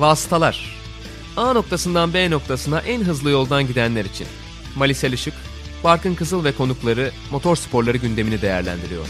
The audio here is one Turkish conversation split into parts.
Vasıtalar A noktasından B noktasına en hızlı yoldan gidenler için. Malisel Işık, Barkın Kızıl ve konukları motor sporları gündemini değerlendiriyor.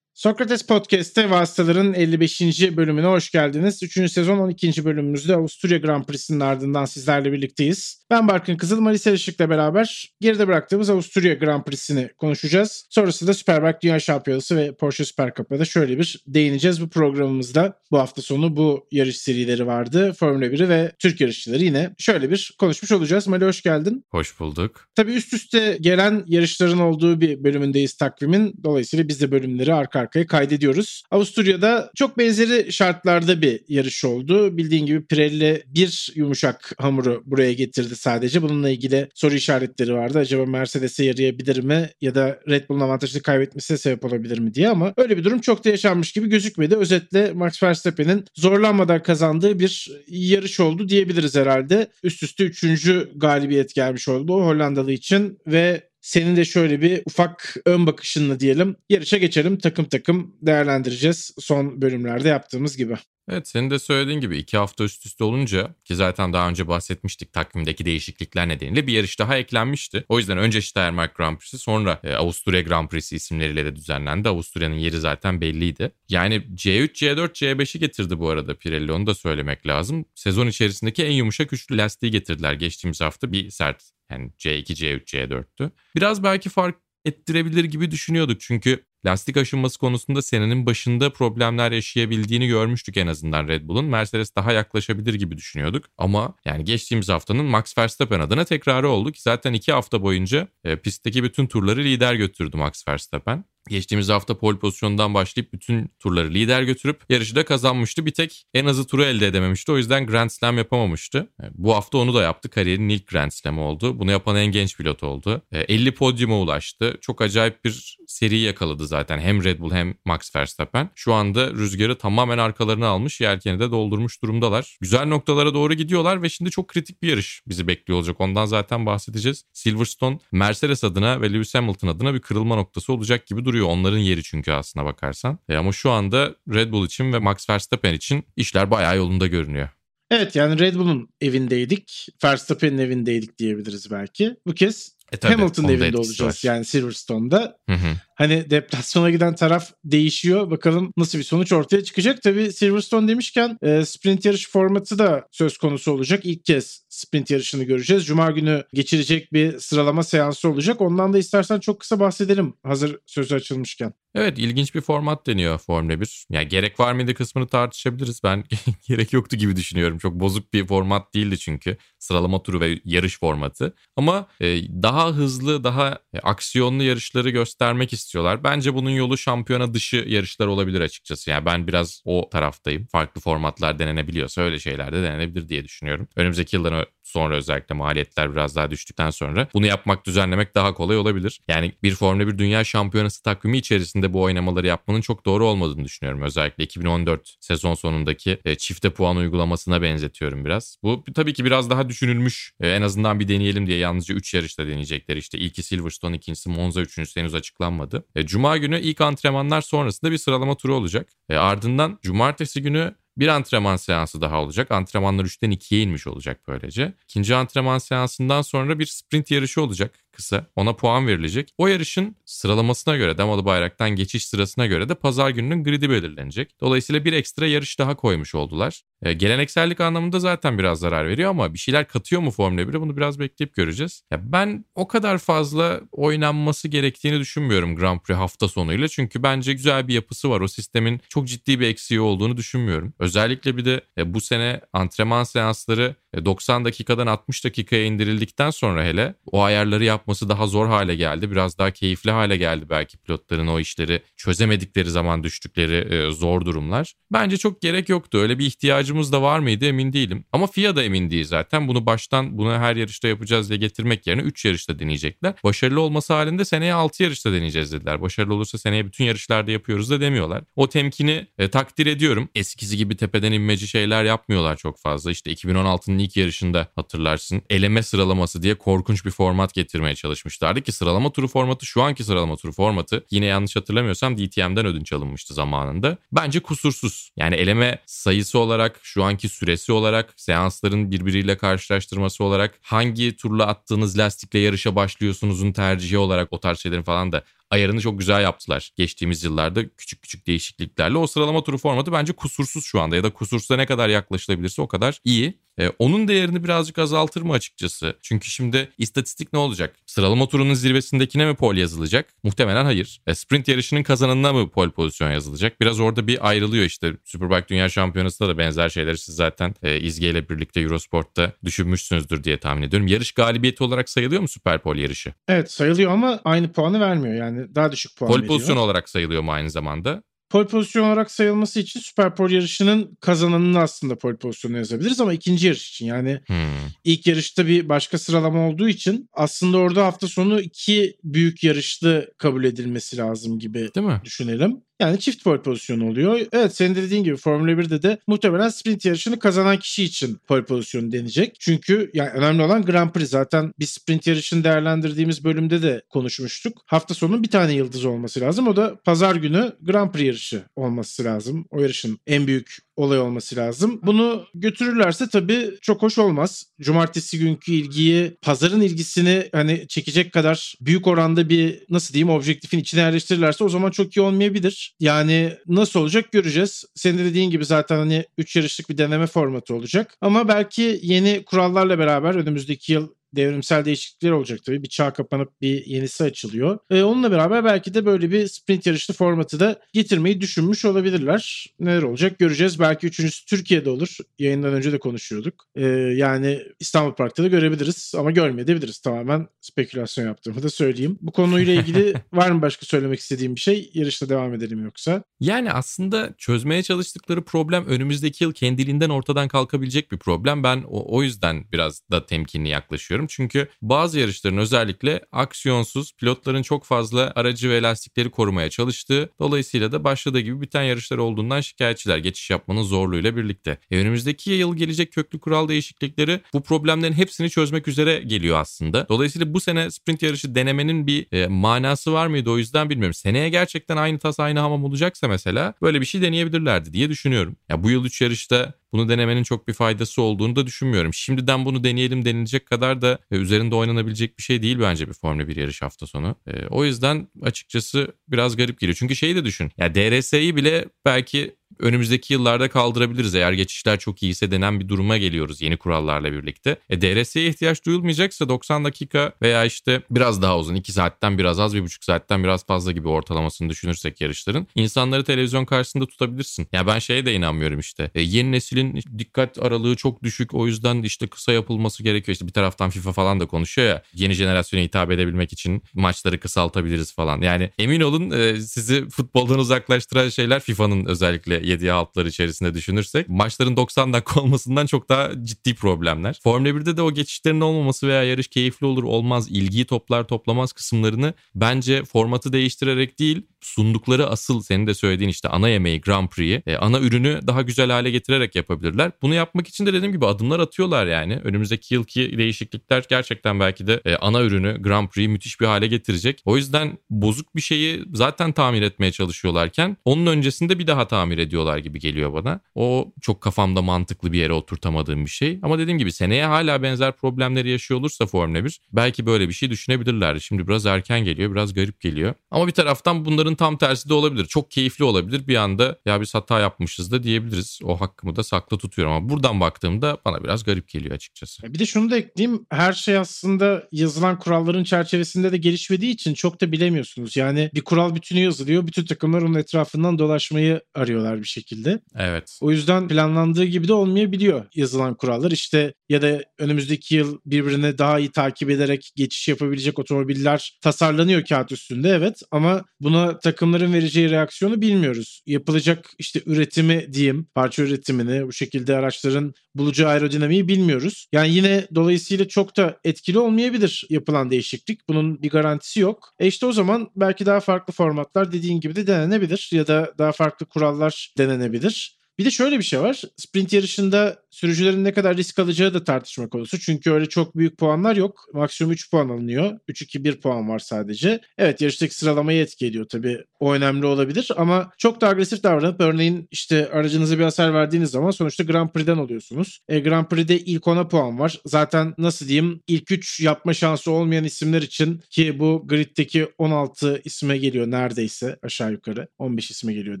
Sokrates Podcast'te Vasıtaların 55. bölümüne hoş geldiniz. 3. sezon 12. bölümümüzde Avusturya Grand Prix'sinin ardından sizlerle birlikteyiz. Ben Barkın Kızıl, Marisa Işık'la beraber geride bıraktığımız Avusturya Grand Prix'sini konuşacağız. Sonrasında Superbike Dünya Şampiyonası ve Porsche Super Cup'a da şöyle bir değineceğiz bu programımızda. Bu hafta sonu bu yarış serileri vardı. Formula 1'i ve Türk yarışçıları yine şöyle bir konuşmuş olacağız. Mali hoş geldin. Hoş bulduk. Tabii üst üste gelen yarışların olduğu bir bölümündeyiz takvimin. Dolayısıyla biz de bölümleri arka arkaya kaydediyoruz. Avusturya'da çok benzeri şartlarda bir yarış oldu. Bildiğin gibi Pirelli bir yumuşak hamuru buraya getirdi sadece. Bununla ilgili soru işaretleri vardı. Acaba Mercedes'e yarayabilir mi ya da Red Bull'un avantajını kaybetmesine sebep olabilir mi diye ama öyle bir durum çok da yaşanmış gibi gözükmedi. Özetle Max Verstappen'in zorlanmadan kazandığı bir yarış oldu diyebiliriz herhalde. Üst üste üçüncü galibiyet gelmiş oldu o Hollandalı için ve senin de şöyle bir ufak ön bakışınla diyelim yarışa geçelim takım takım değerlendireceğiz son bölümlerde yaptığımız gibi. Evet senin de söylediğin gibi iki hafta üst üste olunca ki zaten daha önce bahsetmiştik takvimdeki değişiklikler nedeniyle bir yarış daha eklenmişti. O yüzden önce Steiermark Grand Prix'si sonra e, Avusturya Grand Prix'si isimleriyle de düzenlendi. Avusturya'nın yeri zaten belliydi. Yani C3, C4, C5'i getirdi bu arada Pirelli onu da söylemek lazım. Sezon içerisindeki en yumuşak üçlü lastiği getirdiler geçtiğimiz hafta bir sert yani C2, C3, C4'tü. Biraz belki fark ettirebilir gibi düşünüyorduk. Çünkü lastik aşınması konusunda senenin başında problemler yaşayabildiğini görmüştük en azından Red Bull'un. Mercedes daha yaklaşabilir gibi düşünüyorduk. Ama yani geçtiğimiz haftanın Max Verstappen adına tekrarı oldu ki zaten iki hafta boyunca e, pistteki bütün turları lider götürdü Max Verstappen. Geçtiğimiz hafta pole pozisyonundan başlayıp bütün turları lider götürüp yarışı da kazanmıştı. Bir tek en azı turu elde edememişti. O yüzden Grand Slam yapamamıştı. E, bu hafta onu da yaptı. Kariyerinin ilk Grand Slam oldu. Bunu yapan en genç pilot oldu. 50 e, podyuma ulaştı. Çok acayip bir seri yakaladı zaten. Hem Red Bull hem Max Verstappen. Şu anda rüzgarı tamamen arkalarına almış. Yelkeni de doldurmuş durumdalar. Güzel noktalara doğru gidiyorlar ve şimdi çok kritik bir yarış bizi bekliyor olacak. Ondan zaten bahsedeceğiz. Silverstone Mercedes adına ve Lewis Hamilton adına bir kırılma noktası olacak gibi duruyor duruyor. Onların yeri çünkü aslına bakarsan. E ama şu anda Red Bull için ve Max Verstappen için işler bayağı yolunda görünüyor. Evet yani Red Bull'un evindeydik. Verstappen'in evindeydik diyebiliriz belki. Bu kez e tabii, Hamilton'ın evinde olacağız var. yani Silverstone'da. Hı hı. Hani depresyona giden taraf değişiyor. Bakalım nasıl bir sonuç ortaya çıkacak. Tabii Silverstone demişken e, sprint yarış formatı da söz konusu olacak. İlk kez sprint yarışını göreceğiz. Cuma günü geçirecek bir sıralama seansı olacak. Ondan da istersen çok kısa bahsedelim hazır sözü açılmışken. Evet ilginç bir format deniyor Formula 1. Yani gerek var mıydı kısmını tartışabiliriz. Ben gerek yoktu gibi düşünüyorum. Çok bozuk bir format değildi çünkü. Sıralama turu ve yarış formatı. Ama e, daha hızlı, daha e, aksiyonlu yarışları göstermek istiyorlar. Bence bunun yolu şampiyona dışı yarışlar olabilir açıkçası. Yani ben biraz o taraftayım. Farklı formatlar denenebiliyorsa öyle şeyler de denenebilir diye düşünüyorum. Önümüzdeki yılların sonra özellikle maliyetler biraz daha düştükten sonra bunu yapmak, düzenlemek daha kolay olabilir. Yani bir Formula 1 Dünya Şampiyonası takvimi içerisinde bu oynamaları yapmanın çok doğru olmadığını düşünüyorum. Özellikle 2014 sezon sonundaki e, çifte puan uygulamasına benzetiyorum biraz. Bu tabii ki biraz daha düşünülmüş. E, en azından bir deneyelim diye yalnızca 3 yarışta deneyecekler. İşte ilki Silverstone, ikincisi Monza, üçüncüsü henüz açıklanmadı. E, Cuma günü ilk antrenmanlar sonrasında bir sıralama turu olacak. ardından cumartesi günü bir antrenman seansı daha olacak. Antrenmanlar 3'ten 2'ye inmiş olacak böylece. İkinci antrenman seansından sonra bir sprint yarışı olacak kısa. Ona puan verilecek. O yarışın sıralamasına göre Damalı Bayrak'tan geçiş sırasına göre de pazar gününün gridi belirlenecek. Dolayısıyla bir ekstra yarış daha koymuş oldular. E, geleneksellik anlamında zaten biraz zarar veriyor ama bir şeyler katıyor mu Formula 1'e bunu biraz bekleyip göreceğiz. Ya ben o kadar fazla oynanması gerektiğini düşünmüyorum Grand Prix hafta sonuyla. Çünkü bence güzel bir yapısı var. O sistemin çok ciddi bir eksiği olduğunu düşünmüyorum. Özellikle bir de e, bu sene antrenman seansları 90 e, dakikadan 60 dakikaya indirildikten sonra hele o ayarları yapması daha zor hale geldi. Biraz daha keyifli hale geldi belki pilotların o işleri çözemedikleri zaman düştükleri e, zor durumlar. Bence çok gerek yoktu. Öyle bir ihtiyacımız da var mıydı emin değilim. Ama FIA da emin değil zaten. Bunu baştan bunu her yarışta yapacağız diye getirmek yerine 3 yarışta deneyecekler. Başarılı olması halinde seneye 6 yarışta deneyeceğiz dediler. Başarılı olursa seneye bütün yarışlarda yapıyoruz da demiyorlar. O temkini e, takdir ediyorum. Eskisi gibi tepeden inmeci şeyler yapmıyorlar çok fazla. İşte 2016'nın ilk yarışında hatırlarsın. Eleme sıralaması diye korkunç bir format getirmeye çalışmışlardı ki sıralama turu formatı şu anki sıralama turu formatı yine yanlış hatırlamıyorsam DTM'den ödünç alınmıştı zamanında. Bence kusursuz. Yani eleme sayısı olarak şu anki süresi olarak seansların birbiriyle karşılaştırması olarak hangi turla attığınız lastikle yarışa başlıyorsunuzun tercihi olarak o tarz şeylerin falan da ayarını çok güzel yaptılar geçtiğimiz yıllarda küçük küçük değişikliklerle. O sıralama turu formatı bence kusursuz şu anda ya da kusursuza ne kadar yaklaşılabilirse o kadar iyi. Ee, onun değerini birazcık azaltır mı açıkçası? Çünkü şimdi istatistik ne olacak? Sıralama turunun zirvesindekine mi pol yazılacak? Muhtemelen hayır. E, sprint yarışının kazananına mı pol pozisyon yazılacak? Biraz orada bir ayrılıyor işte. Superbike Dünya Şampiyonası'nda da benzer şeyleri siz zaten e, İzge ile birlikte Eurosport'ta düşünmüşsünüzdür diye tahmin ediyorum. Yarış galibiyeti olarak sayılıyor mu Süper Pol yarışı? Evet sayılıyor ama aynı puanı vermiyor yani daha düşük puan Pol veriyor. pozisyon olarak sayılıyor mu aynı zamanda? Pol pozisyon olarak sayılması için Süper Pol yarışının kazananını aslında pol pozisyonuna yazabiliriz ama ikinci yarış için yani Hmm. ilk yarışta bir başka sıralama olduğu için aslında orada hafta sonu iki büyük yarışlı kabul edilmesi lazım gibi Değil mi? düşünelim. Yani çift pole pozisyonu oluyor. Evet senin de dediğin gibi Formula 1'de de muhtemelen sprint yarışını kazanan kişi için pole pozisyonu denecek. Çünkü yani önemli olan Grand Prix. Zaten bir sprint yarışını değerlendirdiğimiz bölümde de konuşmuştuk. Hafta sonu bir tane yıldız olması lazım. O da pazar günü Grand Prix yarışı olması lazım. O yarışın en büyük olay olması lazım. Bunu götürürlerse tabii çok hoş olmaz. Cumartesi günkü ilgiyi, pazarın ilgisini hani çekecek kadar büyük oranda bir nasıl diyeyim objektifin içine yerleştirirlerse o zaman çok iyi olmayabilir. Yani nasıl olacak göreceğiz. Senin de dediğin gibi zaten hani 3 yarışlık bir deneme formatı olacak. Ama belki yeni kurallarla beraber önümüzdeki yıl devrimsel değişiklikler olacak tabii. Bir çağ kapanıp bir yenisi açılıyor. Ee, onunla beraber belki de böyle bir sprint yarışlı formatı da getirmeyi düşünmüş olabilirler. Neler olacak göreceğiz. Belki üçüncüsü Türkiye'de olur. Yayından önce de konuşuyorduk. Ee, yani İstanbul Park'ta da görebiliriz ama görmeyebiliriz. Tamamen spekülasyon yaptığımı da söyleyeyim. Bu konuyla ilgili var mı başka söylemek istediğim bir şey? Yarışta devam edelim yoksa. Yani aslında çözmeye çalıştıkları problem önümüzdeki yıl kendiliğinden ortadan kalkabilecek bir problem. Ben o, o yüzden biraz da temkinli yaklaşıyorum. Çünkü bazı yarışların özellikle aksiyonsuz pilotların çok fazla aracı ve lastikleri korumaya çalıştığı dolayısıyla da başladığı gibi biten yarışlar olduğundan şikayetçiler geçiş yapmanın zorluğuyla birlikte. E önümüzdeki yıl gelecek köklü kural değişiklikleri bu problemlerin hepsini çözmek üzere geliyor aslında. Dolayısıyla bu sene sprint yarışı denemenin bir e, manası var mıydı o yüzden bilmiyorum. Seneye gerçekten aynı tas aynı hamam olacaksa mesela böyle bir şey deneyebilirlerdi diye düşünüyorum. Ya bu yıl 3 yarışta bunu denemenin çok bir faydası olduğunu da düşünmüyorum. Şimdiden bunu deneyelim denilecek kadar da e, üzerinde oynanabilecek bir şey değil bence bir Formula 1 yarış hafta sonu. E, o yüzden açıkçası biraz garip geliyor. Çünkü şeyi de düşün. Ya DRS'yi bile belki önümüzdeki yıllarda kaldırabiliriz eğer geçişler çok iyiyse denen bir duruma geliyoruz yeni kurallarla birlikte. E DRS'ye ihtiyaç duyulmayacaksa 90 dakika veya işte biraz daha uzun 2 saatten biraz az 1,5 saatten biraz fazla gibi ortalamasını düşünürsek yarışların insanları televizyon karşısında tutabilirsin. Ya ben şeye de inanmıyorum işte. E, yeni neslin dikkat aralığı çok düşük o yüzden işte kısa yapılması gerekiyor. İşte bir taraftan FIFA falan da konuşuyor ya yeni jenerasyona hitap edebilmek için maçları kısaltabiliriz falan. Yani emin olun e, sizi futboldan uzaklaştıran şeyler FIFA'nın özellikle yediği altlar içerisinde düşünürsek maçların 90 dakika olmasından çok daha ciddi problemler. Formula 1'de de o geçişlerin olmaması veya yarış keyifli olur olmaz ilgiyi toplar toplamaz kısımlarını bence formatı değiştirerek değil sundukları asıl senin de söylediğin işte ana yemeği Grand Prix'yi e, ana ürünü daha güzel hale getirerek yapabilirler. Bunu yapmak için de dediğim gibi adımlar atıyorlar yani. Önümüzdeki yılki değişiklikler gerçekten belki de e, ana ürünü Grand Prix'yi müthiş bir hale getirecek. O yüzden bozuk bir şeyi zaten tamir etmeye çalışıyorlarken onun öncesinde bir daha tamir ediyorlar gibi geliyor bana. O çok kafamda mantıklı bir yere oturtamadığım bir şey. Ama dediğim gibi seneye hala benzer problemleri yaşıyor olursa Formula 1 belki böyle bir şey düşünebilirler. Şimdi biraz erken geliyor, biraz garip geliyor. Ama bir taraftan bunların tam tersi de olabilir. Çok keyifli olabilir. Bir anda ya biz hata yapmışız da diyebiliriz. O hakkımı da saklı tutuyorum ama buradan baktığımda bana biraz garip geliyor açıkçası. Bir de şunu da ekleyeyim. Her şey aslında yazılan kuralların çerçevesinde de gelişmediği için çok da bilemiyorsunuz. Yani bir kural bütünü yazılıyor. Bütün takımlar onun etrafından dolaşmayı arıyorlar bir şekilde. Evet. O yüzden planlandığı gibi de olmayabiliyor yazılan kurallar. İşte ya da önümüzdeki yıl birbirine daha iyi takip ederek geçiş yapabilecek otomobiller tasarlanıyor kağıt üstünde evet ama buna takımların vereceği reaksiyonu bilmiyoruz. Yapılacak işte üretimi diyeyim, parça üretimini, bu şekilde araçların bulacağı aerodinamiği bilmiyoruz. Yani yine dolayısıyla çok da etkili olmayabilir yapılan değişiklik. Bunun bir garantisi yok. E işte o zaman belki daha farklı formatlar dediğin gibi de denenebilir ya da daha farklı kurallar denenebilir. Bir de şöyle bir şey var. Sprint yarışında sürücülerin ne kadar risk alacağı da tartışma konusu. Çünkü öyle çok büyük puanlar yok. Maksimum 3 puan alınıyor. 3-2-1 puan var sadece. Evet yarıştaki sıralamayı etki ediyor tabii. O önemli olabilir ama çok da agresif davranıp örneğin işte aracınıza bir hasar verdiğiniz zaman sonuçta Grand Prix'den oluyorsunuz. E, Grand Prix'de ilk 10'a puan var. Zaten nasıl diyeyim ilk 3 yapma şansı olmayan isimler için ki bu griddeki 16 isme geliyor neredeyse aşağı yukarı. 15 isme geliyor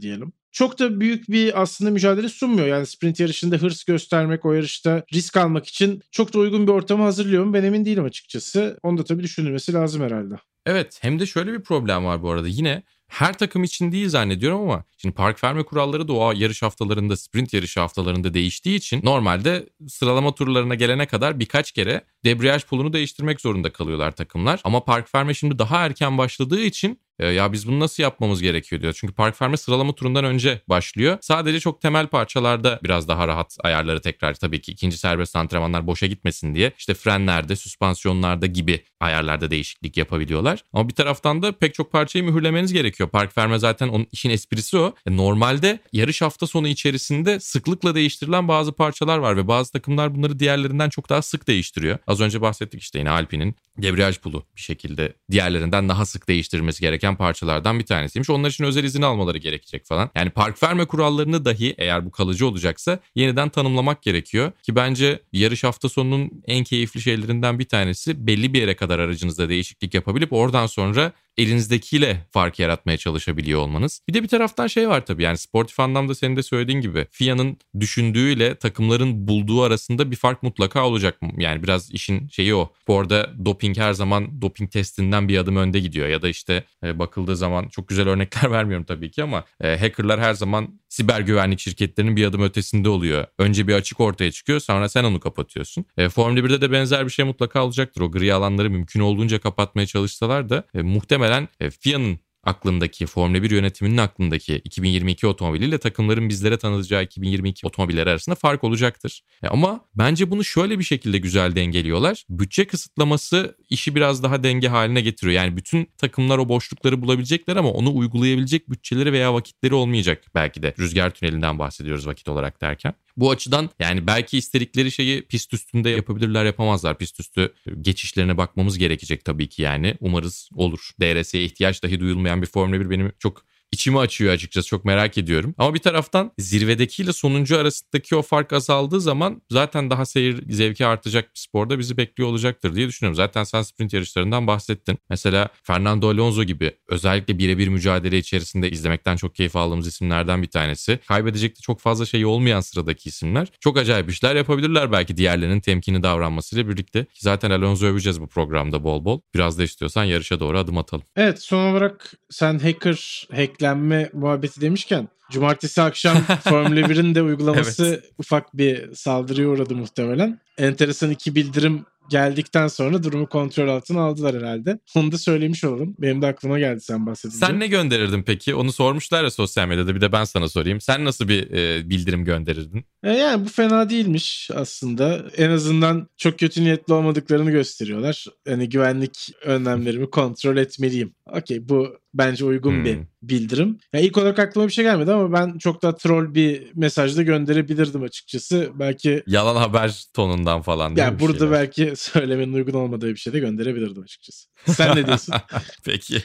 diyelim çok da büyük bir aslında mücadele sunmuyor. Yani sprint yarışında hırs göstermek, o yarışta risk almak için çok da uygun bir ortamı hazırlıyor mu ben emin değilim açıkçası. Onu da tabii düşünülmesi lazım herhalde. Evet hem de şöyle bir problem var bu arada. Yine her takım için değil zannediyorum ama şimdi park verme kuralları da o yarış haftalarında sprint yarış haftalarında değiştiği için normalde sıralama turlarına gelene kadar birkaç kere debriyaj pulunu değiştirmek zorunda kalıyorlar takımlar. Ama park verme şimdi daha erken başladığı için e, ya biz bunu nasıl yapmamız gerekiyor diyor. Çünkü park ferme sıralama turundan önce başlıyor. Sadece çok temel parçalarda biraz daha rahat ayarları tekrar tabii ki ikinci serbest antrenmanlar boşa gitmesin diye işte frenlerde, süspansiyonlarda gibi ayarlarda değişiklik yapabiliyorlar. Ama bir taraftan da pek çok parçayı mühürlemeniz gerekiyor. Park ferme zaten onun işin esprisi o. E, normalde yarış hafta sonu içerisinde sıklıkla değiştirilen bazı parçalar var ve bazı takımlar bunları diğerlerinden çok daha sık değiştiriyor. Az önce bahsettik işte yine Alpine'in debriyaj pulu bir şekilde diğerlerinden daha sık değiştirilmesi gereken parçalardan bir tanesiymiş. Onlar için özel izin almaları gerekecek falan. Yani park verme kurallarını dahi eğer bu kalıcı olacaksa yeniden tanımlamak gerekiyor. Ki bence yarış hafta sonunun en keyifli şeylerinden bir tanesi belli bir yere kadar aracınızda değişiklik yapabilip oradan sonra elinizdekiyle fark yaratmaya çalışabiliyor olmanız. Bir de bir taraftan şey var tabii yani sportif anlamda senin de söylediğin gibi FIA'nın düşündüğüyle takımların bulduğu arasında bir fark mutlaka olacak. Yani biraz işin şeyi o. Bu arada doping her zaman doping testinden bir adım önde gidiyor ya da işte e, bakıldığı zaman çok güzel örnekler vermiyorum tabii ki ama e, hackerlar her zaman siber güvenlik şirketlerinin bir adım ötesinde oluyor. Önce bir açık ortaya çıkıyor sonra sen onu kapatıyorsun. E, Formula 1'de de benzer bir şey mutlaka olacaktır. O gri alanları mümkün olduğunca kapatmaya çalışsalar da e, muhtemelen e, FIA'nın aklındaki, Formula 1 yönetiminin aklındaki 2022 otomobiliyle takımların bizlere tanıtacağı 2022 otomobilleri arasında fark olacaktır. E ama bence bunu şöyle bir şekilde güzel dengeliyorlar. Bütçe kısıtlaması işi biraz daha denge haline getiriyor. Yani bütün takımlar o boşlukları bulabilecekler ama onu uygulayabilecek bütçeleri veya vakitleri olmayacak belki de. Rüzgar tünelinden bahsediyoruz vakit olarak derken. Bu açıdan yani belki istedikleri şeyi pist üstünde yapabilirler yapamazlar. Pist üstü geçişlerine bakmamız gerekecek tabii ki yani. Umarız olur. DRS'ye ihtiyaç dahi duyulmayan bir Formula 1 benim çok içimi açıyor açıkçası çok merak ediyorum. Ama bir taraftan zirvedekiyle sonuncu arasındaki o fark azaldığı zaman zaten daha seyir zevki artacak bir sporda bizi bekliyor olacaktır diye düşünüyorum. Zaten sen sprint yarışlarından bahsettin. Mesela Fernando Alonso gibi özellikle birebir mücadele içerisinde izlemekten çok keyif aldığımız isimlerden bir tanesi. Kaybedecek de çok fazla şey olmayan sıradaki isimler. Çok acayip işler yapabilirler belki diğerlerinin temkini davranmasıyla birlikte. Zaten Alonso öveceğiz bu programda bol bol. Biraz da istiyorsan yarışa doğru adım atalım. Evet son olarak sen hacker, hackler yüklenme muhabbeti demişken cumartesi akşam Formula 1'in de uygulaması evet. ufak bir saldırıya uğradı muhtemelen. Enteresan iki bildirim geldikten sonra durumu kontrol altına aldılar herhalde. Onu da söylemiş olalım. Benim de aklıma geldi sen bahsedince. Sen ne gönderirdin peki? Onu sormuşlar ya sosyal medyada bir de ben sana sorayım. Sen nasıl bir e, bildirim gönderirdin? E yani bu fena değilmiş aslında. En azından çok kötü niyetli olmadıklarını gösteriyorlar. Hani güvenlik önlemlerimi kontrol etmeliyim. Okey bu bence uygun hmm. bir bildirim. Yani ilk olarak aklıma bir şey gelmedi ama ben çok da troll bir mesaj da gönderebilirdim açıkçası. Belki yalan haber tonundan falan değil Yani burada şeyler? belki söylemenin uygun olmadığı bir şey de gönderebilirdim açıkçası. Sen ne diyorsun? Peki.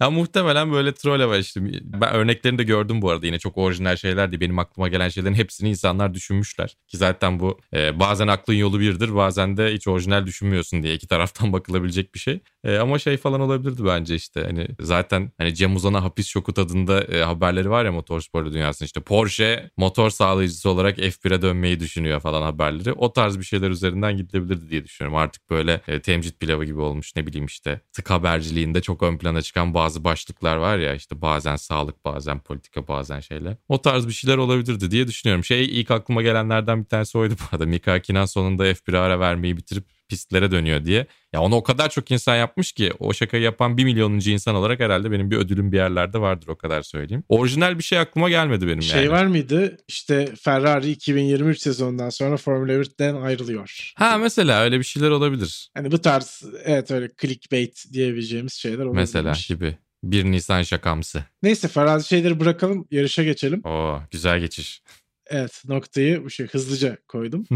Ya muhtemelen böyle troll işte. Ben örneklerini de gördüm bu arada yine çok orijinal şeylerdi. Benim aklıma gelen şeylerin hepsini insanlar düşünmüşler. Ki zaten bu e, bazen aklın yolu birdir bazen de hiç orijinal düşünmüyorsun diye iki taraftan bakılabilecek bir şey. E, ama şey falan olabilirdi bence işte hani zaten hani Cem Uzan'a hapis şoku tadında e, haberleri var ya motorsporlu dünyasında işte Porsche motor sağlayıcısı olarak F1'e dönmeyi düşünüyor falan haberleri. O tarz bir şeyler üzerinden gidilebilirdi diye düşünüyorum. Artık böyle e, temcit pilavı gibi olmuş ne bileyim işte tık haberciliğinde çok ön plana çıkan bazı bazı başlıklar var ya işte bazen sağlık bazen politika bazen şeyler. O tarz bir şeyler olabilirdi diye düşünüyorum. Şey ilk aklıma gelenlerden bir tanesi oydu bu arada. Mika Hakkinen sonunda F1'e ara vermeyi bitirip pistlere dönüyor diye. Ya onu o kadar çok insan yapmış ki o şakayı yapan bir milyonuncu insan olarak herhalde benim bir ödülüm bir yerlerde vardır o kadar söyleyeyim. Orijinal bir şey aklıma gelmedi benim şey yani. Şey var mıydı? İşte Ferrari 2023 sezonundan sonra Formula 1'den ayrılıyor. Ha mesela öyle bir şeyler olabilir. Hani bu tarz evet öyle clickbait diyebileceğimiz şeyler olabilir. Mesela gibi. 1 Nisan şakamsı. Neyse farazi şeyleri bırakalım yarışa geçelim. Oo güzel geçiş. Evet noktayı bu şey hızlıca koydum.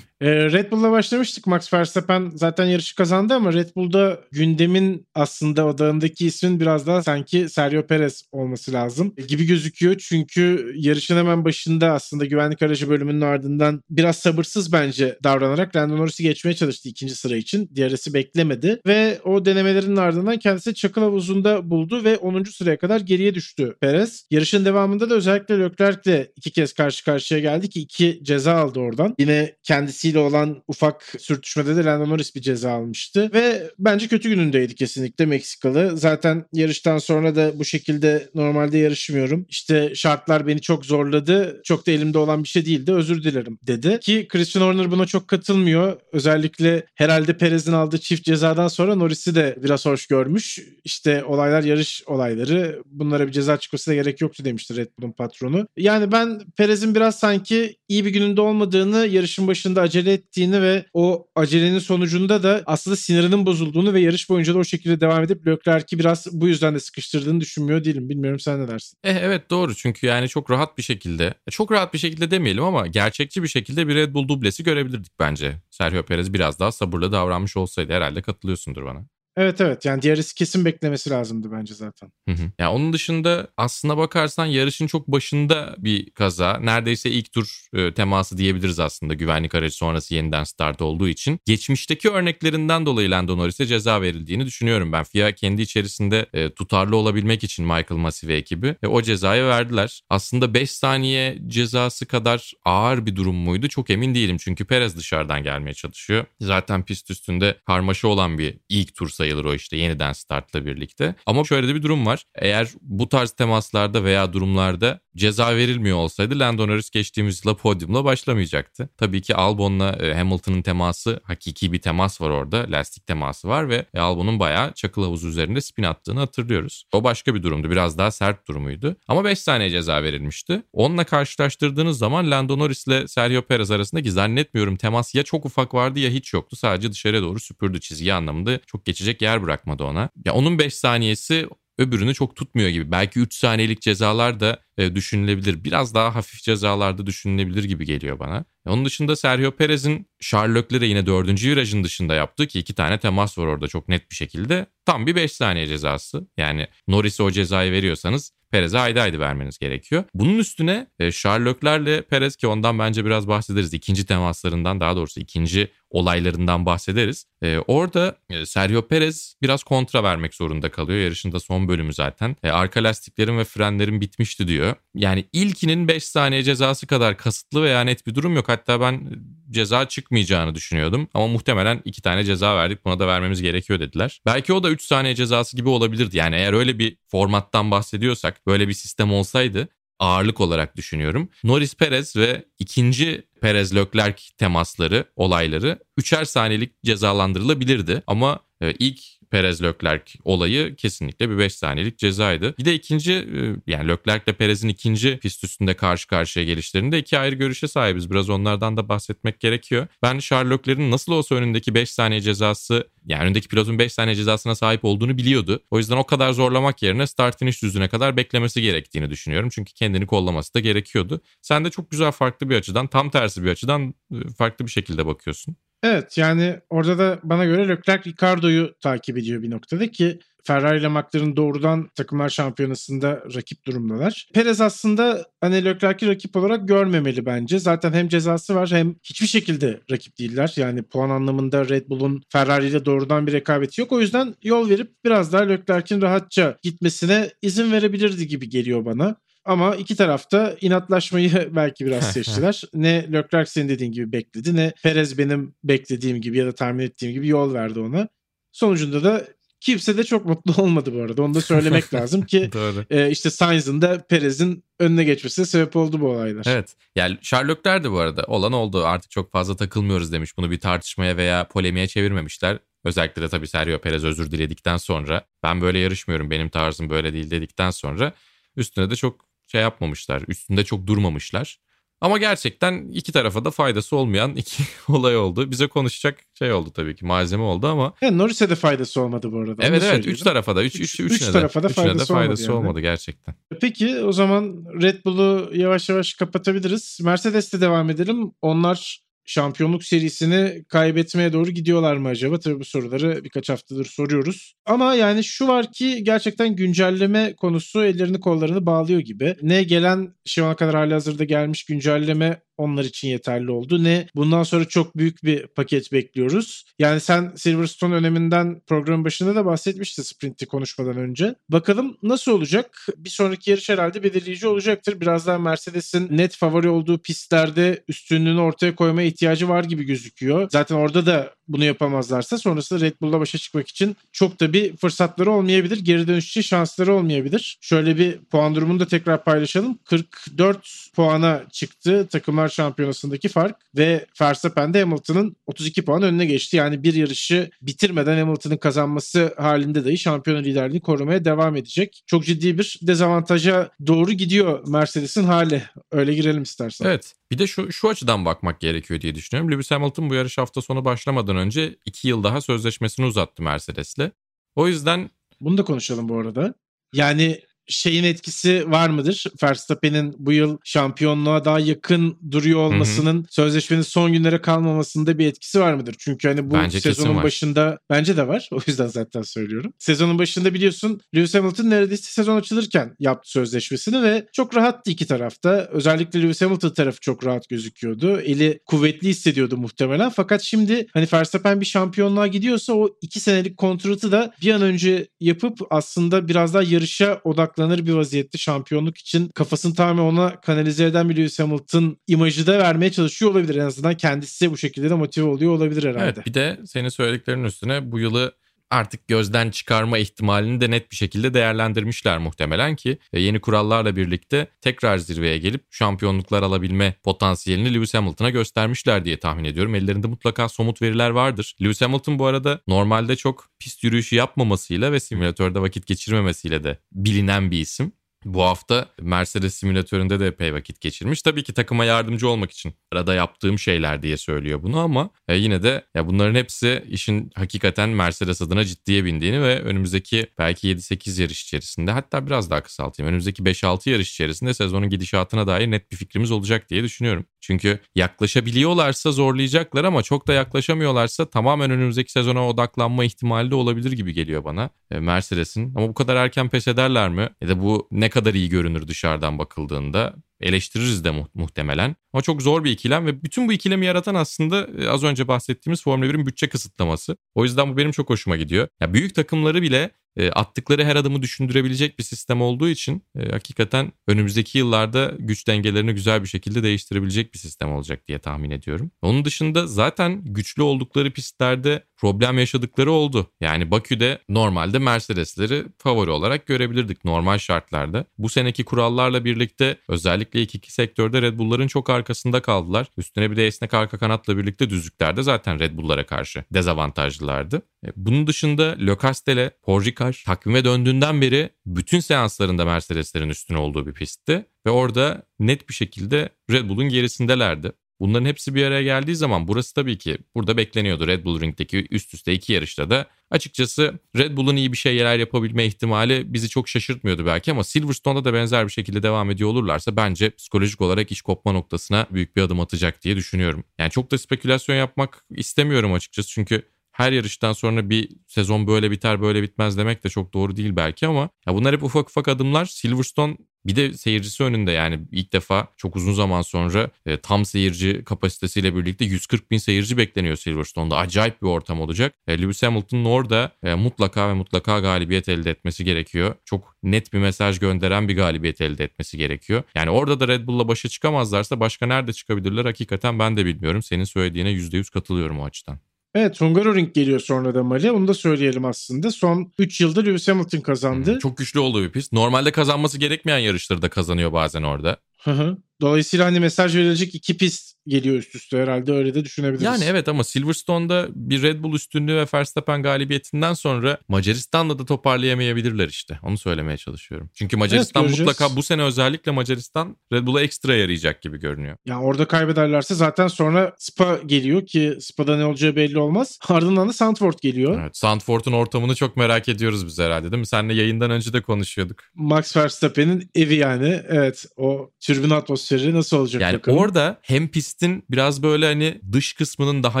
ee, Red Bull'la başlamıştık. Max Verstappen zaten yarışı kazandı ama Red Bull'da gündemin aslında odağındaki ismin biraz daha sanki Sergio Perez olması lazım gibi gözüküyor. Çünkü yarışın hemen başında aslında güvenlik aracı bölümünün ardından biraz sabırsız bence davranarak Lando Norris'i geçmeye çalıştı ikinci sıra için. DRS'i beklemedi ve o denemelerin ardından kendisi çakıl havuzunda buldu ve 10. sıraya kadar geriye düştü Perez. Yarışın devamında da özellikle Leclerc'le iki kez karşı karşıya geldi ki iki ceza aldı oradan. Yine kendisiyle olan ufak sürtüşmede de Lando Norris bir ceza almıştı ve bence kötü günündeydi kesinlikle Meksikalı. Zaten yarıştan sonra da bu şekilde normalde yarışmıyorum. İşte şartlar beni çok zorladı. Çok da elimde olan bir şey değildi. Özür dilerim dedi. Ki Christian Horner buna çok katılmıyor. Özellikle herhalde Perez'in aldığı çift cezadan sonra Norris'i de biraz hoş görmüş. İşte olaylar yarış olayları. Bunlara bir ceza çıkması da gerek yoktu demişti Red Bull'un patronu. Yani ben Perez'in biraz sanki iyi bir gününde olmadığını, yarışın başında acele ettiğini ve o acelenin sonucunda da aslında sinirinin bozulduğunu ve yarış boyunca da o şekilde devam edip Leclerc'i biraz bu yüzden de sıkıştırdığını düşünmüyor değilim. Bilmiyorum sen ne dersin? Eh, evet doğru çünkü yani çok rahat bir şekilde, çok rahat bir şekilde demeyelim ama gerçekçi bir şekilde bir Red Bull dublesi görebilirdik bence. Sergio Perez biraz daha sabırlı davranmış olsaydı herhalde katılıyorsundur bana. Evet evet yani diğerisi kesin beklemesi lazımdı bence zaten. Hı hı. Yani onun dışında aslına bakarsan yarışın çok başında bir kaza. Neredeyse ilk tur e, teması diyebiliriz aslında güvenlik aracı sonrası yeniden start olduğu için. Geçmişteki örneklerinden dolayı Lando Norris'e ceza verildiğini düşünüyorum ben. FIA kendi içerisinde e, tutarlı olabilmek için Michael Masi ve ekibi e, o cezayı verdiler. Aslında 5 saniye cezası kadar ağır bir durum muydu çok emin değilim. Çünkü Perez dışarıdan gelmeye çalışıyor. Zaten pist üstünde karmaşa olan bir ilk tur sayı sayılır o işte yeniden startla birlikte. Ama şöyle de bir durum var. Eğer bu tarz temaslarda veya durumlarda ceza verilmiyor olsaydı Lando Norris geçtiğimiz yıla podyumla başlamayacaktı. Tabii ki Albon'la e, Hamilton'ın teması hakiki bir temas var orada. Lastik teması var ve Albon'un bayağı çakıl havuzu üzerinde spin attığını hatırlıyoruz. O başka bir durumdu. Biraz daha sert durumuydu. Ama 5 saniye ceza verilmişti. Onunla karşılaştırdığınız zaman Lando Norris ile Sergio Perez arasındaki zannetmiyorum temas ya çok ufak vardı ya hiç yoktu. Sadece dışarıya doğru süpürdü çizgi anlamında. Çok geçecek yer bırakmadı ona. Ya onun 5 saniyesi öbürünü çok tutmuyor gibi. Belki 3 saniyelik cezalar da e, düşünülebilir. Biraz daha hafif cezalar da düşünülebilir gibi geliyor bana. E, onun dışında Sergio Perez'in Sherlock'lere yine dördüncü virajın dışında yaptığı ki iki tane temas var orada çok net bir şekilde. Tam bir 5 saniye cezası. Yani Norris'e o cezayı veriyorsanız Perez'e ayda ayda vermeniz gerekiyor. Bunun üstüne e, Sherlock'lerle Perez ki ondan bence biraz bahsederiz. İkinci temaslarından daha doğrusu ikinci olaylarından bahsederiz. E, orada e, Sergio Perez biraz kontra vermek zorunda kalıyor. Yarışında son bölümü zaten. E, arka lastiklerin ve frenlerin bitmişti diyor. Yani ilkinin 5 saniye cezası kadar kasıtlı veya net bir durum yok. Hatta ben ceza çıkmayacağını düşünüyordum. Ama muhtemelen iki tane ceza verdik buna da vermemiz gerekiyor dediler. Belki o da 3 saniye cezası gibi olabilirdi. Yani eğer öyle bir formattan bahsediyorsak böyle bir sistem olsaydı ağırlık olarak düşünüyorum. Norris Perez ve ikinci Perez Leclerc temasları, olayları üçer saniyelik cezalandırılabilirdi. Ama e, ilk Perez Leclerc olayı kesinlikle bir 5 saniyelik cezaydı. Bir de ikinci e, yani Leclerc ile Perez'in ikinci pist üstünde karşı karşıya gelişlerinde iki ayrı görüşe sahibiz. Biraz onlardan da bahsetmek gerekiyor. Ben Charles Leclerc'in nasıl olsa önündeki 5 saniye cezası yani önündeki pilotun 5 saniye cezasına sahip olduğunu biliyordu. O yüzden o kadar zorlamak yerine start finish düzüne kadar beklemesi gerektiğini düşünüyorum. Çünkü kendini kollaması da gerekiyordu. Sen de çok güzel farklı bir açıdan tam tersi bir açıdan e, farklı bir şekilde bakıyorsun. Evet yani orada da bana göre Leclerc Ricardo'yu takip ediyor bir noktada ki Ferrari ile McLaren doğrudan takımlar şampiyonasında rakip durumdalar. Perez aslında hani Leclerc'i rakip olarak görmemeli bence. Zaten hem cezası var hem hiçbir şekilde rakip değiller. Yani puan anlamında Red Bull'un Ferrari ile doğrudan bir rekabeti yok. O yüzden yol verip biraz daha Leclerc'in rahatça gitmesine izin verebilirdi gibi geliyor bana. Ama iki tarafta inatlaşmayı belki biraz seçtiler. ne Leclerc senin dediğin gibi bekledi ne Perez benim beklediğim gibi ya da tahmin ettiğim gibi yol verdi ona. Sonucunda da kimse de çok mutlu olmadı bu arada. Onu da söylemek lazım ki e, işte Sainz'ın da Perez'in önüne geçmesine sebep oldu bu olaylar. Evet. Yani Sherlockler de bu arada olan oldu. Artık çok fazla takılmıyoruz demiş. Bunu bir tartışmaya veya polemiğe çevirmemişler. Özellikle de tabii Sergio Perez özür diledikten sonra ben böyle yarışmıyorum benim tarzım böyle değil dedikten sonra üstüne de çok şey yapmamışlar. Üstünde çok durmamışlar. Ama gerçekten iki tarafa da faydası olmayan iki olay oldu. Bize konuşacak şey oldu tabii ki malzeme oldu ama. Yani Norris'e de faydası olmadı bu arada. Evet evet üç tarafa da. Üç, üç, üç, üç tarafa da faydası, de faydası olmadı, yani. olmadı gerçekten. Peki o zaman Red Bull'u yavaş yavaş kapatabiliriz. Mercedes'te devam edelim. Onlar şampiyonluk serisini kaybetmeye doğru gidiyorlar mı acaba? Tabii bu soruları birkaç haftadır soruyoruz. Ama yani şu var ki gerçekten güncelleme konusu ellerini kollarını bağlıyor gibi. Ne gelen şu ana kadar hali hazırda gelmiş güncelleme onlar için yeterli oldu. Ne bundan sonra çok büyük bir paket bekliyoruz. Yani sen Silverstone öneminden programın başında da bahsetmiştin sprinti konuşmadan önce. Bakalım nasıl olacak? Bir sonraki yarış herhalde belirleyici olacaktır. Biraz daha Mercedes'in net favori olduğu pistlerde üstünlüğünü ortaya koymaya ihtiyacı var gibi gözüküyor. Zaten orada da bunu yapamazlarsa sonrasında Red Bull'la başa çıkmak için çok da bir fırsatları olmayabilir. Geri dönüş için şansları olmayabilir. Şöyle bir puan durumunu da tekrar paylaşalım. 44 puana çıktı takımlar şampiyonasındaki fark ve Verstappen de Hamilton'ın 32 puan önüne geçti. Yani bir yarışı bitirmeden Hamilton'ın kazanması halinde dahi şampiyon liderliğini korumaya devam edecek. Çok ciddi bir dezavantaja doğru gidiyor Mercedes'in hali. Öyle girelim istersen. Evet. Bir de şu, şu açıdan bakmak gerekiyor diye düşünüyorum. Lewis Hamilton bu yarış hafta sonu başlamadan önce 2 yıl daha sözleşmesini uzattı Mercedes'le. O yüzden... Bunu da konuşalım bu arada. Yani şeyin etkisi var mıdır? Verstappen'in bu yıl şampiyonluğa daha yakın duruyor olmasının Hı-hı. sözleşmenin son günlere kalmamasında bir etkisi var mıdır? Çünkü hani bu bence sezonun başında bence de var. O yüzden zaten söylüyorum. Sezonun başında biliyorsun Lewis Hamilton neredeyse sezon açılırken yaptı sözleşmesini ve çok rahattı iki tarafta. Özellikle Lewis Hamilton tarafı çok rahat gözüküyordu. Eli kuvvetli hissediyordu muhtemelen. Fakat şimdi hani Verstappen bir şampiyonluğa gidiyorsa o iki senelik kontratı da bir an önce yapıp aslında biraz daha yarışa odak odaklanır bir vaziyette şampiyonluk için kafasını tamamen ona kanalize eden bir Lewis Hamilton imajı da vermeye çalışıyor olabilir. En azından kendisi bu şekilde de motive oluyor olabilir herhalde. Evet bir de senin söylediklerinin üstüne bu yılı artık gözden çıkarma ihtimalini de net bir şekilde değerlendirmişler muhtemelen ki e, yeni kurallarla birlikte tekrar zirveye gelip şampiyonluklar alabilme potansiyelini Lewis Hamilton'a göstermişler diye tahmin ediyorum. Ellerinde mutlaka somut veriler vardır. Lewis Hamilton bu arada normalde çok pist yürüyüşü yapmamasıyla ve simülatörde vakit geçirmemesiyle de bilinen bir isim. Bu hafta Mercedes simülatöründe de epey vakit geçirmiş. Tabii ki takıma yardımcı olmak için arada yaptığım şeyler diye söylüyor bunu ama e, yine de ya bunların hepsi işin hakikaten Mercedes adına ciddiye bindiğini ve önümüzdeki belki 7-8 yarış içerisinde hatta biraz daha kısaltayım. Önümüzdeki 5-6 yarış içerisinde sezonun gidişatına dair net bir fikrimiz olacak diye düşünüyorum. Çünkü yaklaşabiliyorlarsa zorlayacaklar ama çok da yaklaşamıyorlarsa tamamen önümüzdeki sezona odaklanma ihtimali de olabilir gibi geliyor bana e, Mercedes'in. Ama bu kadar erken pes ederler mi? Ya da bu ne kadar iyi görünür dışarıdan bakıldığında eleştiririz de mu- muhtemelen. Ama çok zor bir ikilem ve bütün bu ikilemi yaratan aslında e, az önce bahsettiğimiz Formula 1'in bütçe kısıtlaması. O yüzden bu benim çok hoşuma gidiyor. Ya büyük takımları bile e, attıkları her adımı düşündürebilecek bir sistem olduğu için e, hakikaten önümüzdeki yıllarda güç dengelerini güzel bir şekilde değiştirebilecek bir sistem olacak diye tahmin ediyorum. Onun dışında zaten güçlü oldukları pistlerde problem yaşadıkları oldu. Yani Bakü'de normalde Mercedes'leri favori olarak görebilirdik normal şartlarda. Bu seneki kurallarla birlikte özellikle ilk iki sektörde Red Bull'ların çok arkasında kaldılar. Üstüne bir de esnek arka kanatla birlikte düzlüklerde zaten Red Bull'lara karşı dezavantajlılardı. E, bunun dışında Le Castell'e, Porjicar takvime döndüğünden beri bütün seanslarında Mercedes'lerin üstüne olduğu bir pistti. Ve orada net bir şekilde Red Bull'un gerisindelerdi. Bunların hepsi bir araya geldiği zaman burası tabii ki burada bekleniyordu Red Bull Ring'deki üst üste iki yarışta da. Açıkçası Red Bull'un iyi bir şeyler yapabilme ihtimali bizi çok şaşırtmıyordu belki ama Silverstone'da da benzer bir şekilde devam ediyor olurlarsa bence psikolojik olarak iş kopma noktasına büyük bir adım atacak diye düşünüyorum. Yani çok da spekülasyon yapmak istemiyorum açıkçası çünkü her yarıştan sonra bir sezon böyle biter böyle bitmez demek de çok doğru değil belki ama ya bunlar hep ufak ufak adımlar. Silverstone bir de seyircisi önünde yani ilk defa çok uzun zaman sonra e, tam seyirci kapasitesiyle birlikte 140 bin seyirci bekleniyor Silverstone'da. Acayip bir ortam olacak. E, Lewis Hamilton'ın orada e, mutlaka ve mutlaka galibiyet elde etmesi gerekiyor. Çok net bir mesaj gönderen bir galibiyet elde etmesi gerekiyor. Yani orada da Red Bull'la başa çıkamazlarsa başka nerede çıkabilirler hakikaten ben de bilmiyorum. Senin söylediğine %100 katılıyorum o açıdan. Evet Hungaroring geliyor sonra da Mali. Onu da söyleyelim aslında. Son 3 yılda Lewis Hamilton kazandı. Çok güçlü olduğu bir pist. Normalde kazanması gerekmeyen yarışları da kazanıyor bazen orada. Hı hı. Dolayısıyla hani mesaj verilecek iki pist geliyor üst üste herhalde öyle de düşünebiliriz. Yani evet ama Silverstone'da bir Red Bull üstünlüğü ve Verstappen galibiyetinden sonra Macaristan'da da toparlayamayabilirler işte. Onu söylemeye çalışıyorum. Çünkü Macaristan Evet, göreceğiz. mutlaka bu sene özellikle Macaristan Red Bull'a ekstra yarayacak gibi görünüyor. Yani orada kaybederlerse zaten sonra Spa geliyor ki Spa'da ne olacağı belli olmaz. Ardından da Sandford geliyor. Evet, Sandford'un ortamını çok merak ediyoruz biz herhalde değil mi? Seninle yayından önce de konuşuyorduk. Max Verstappen'in evi yani. Evet o türbün atmosferi nasıl olacak Yani bakalım. orada hem pistin biraz böyle hani dış kısmının daha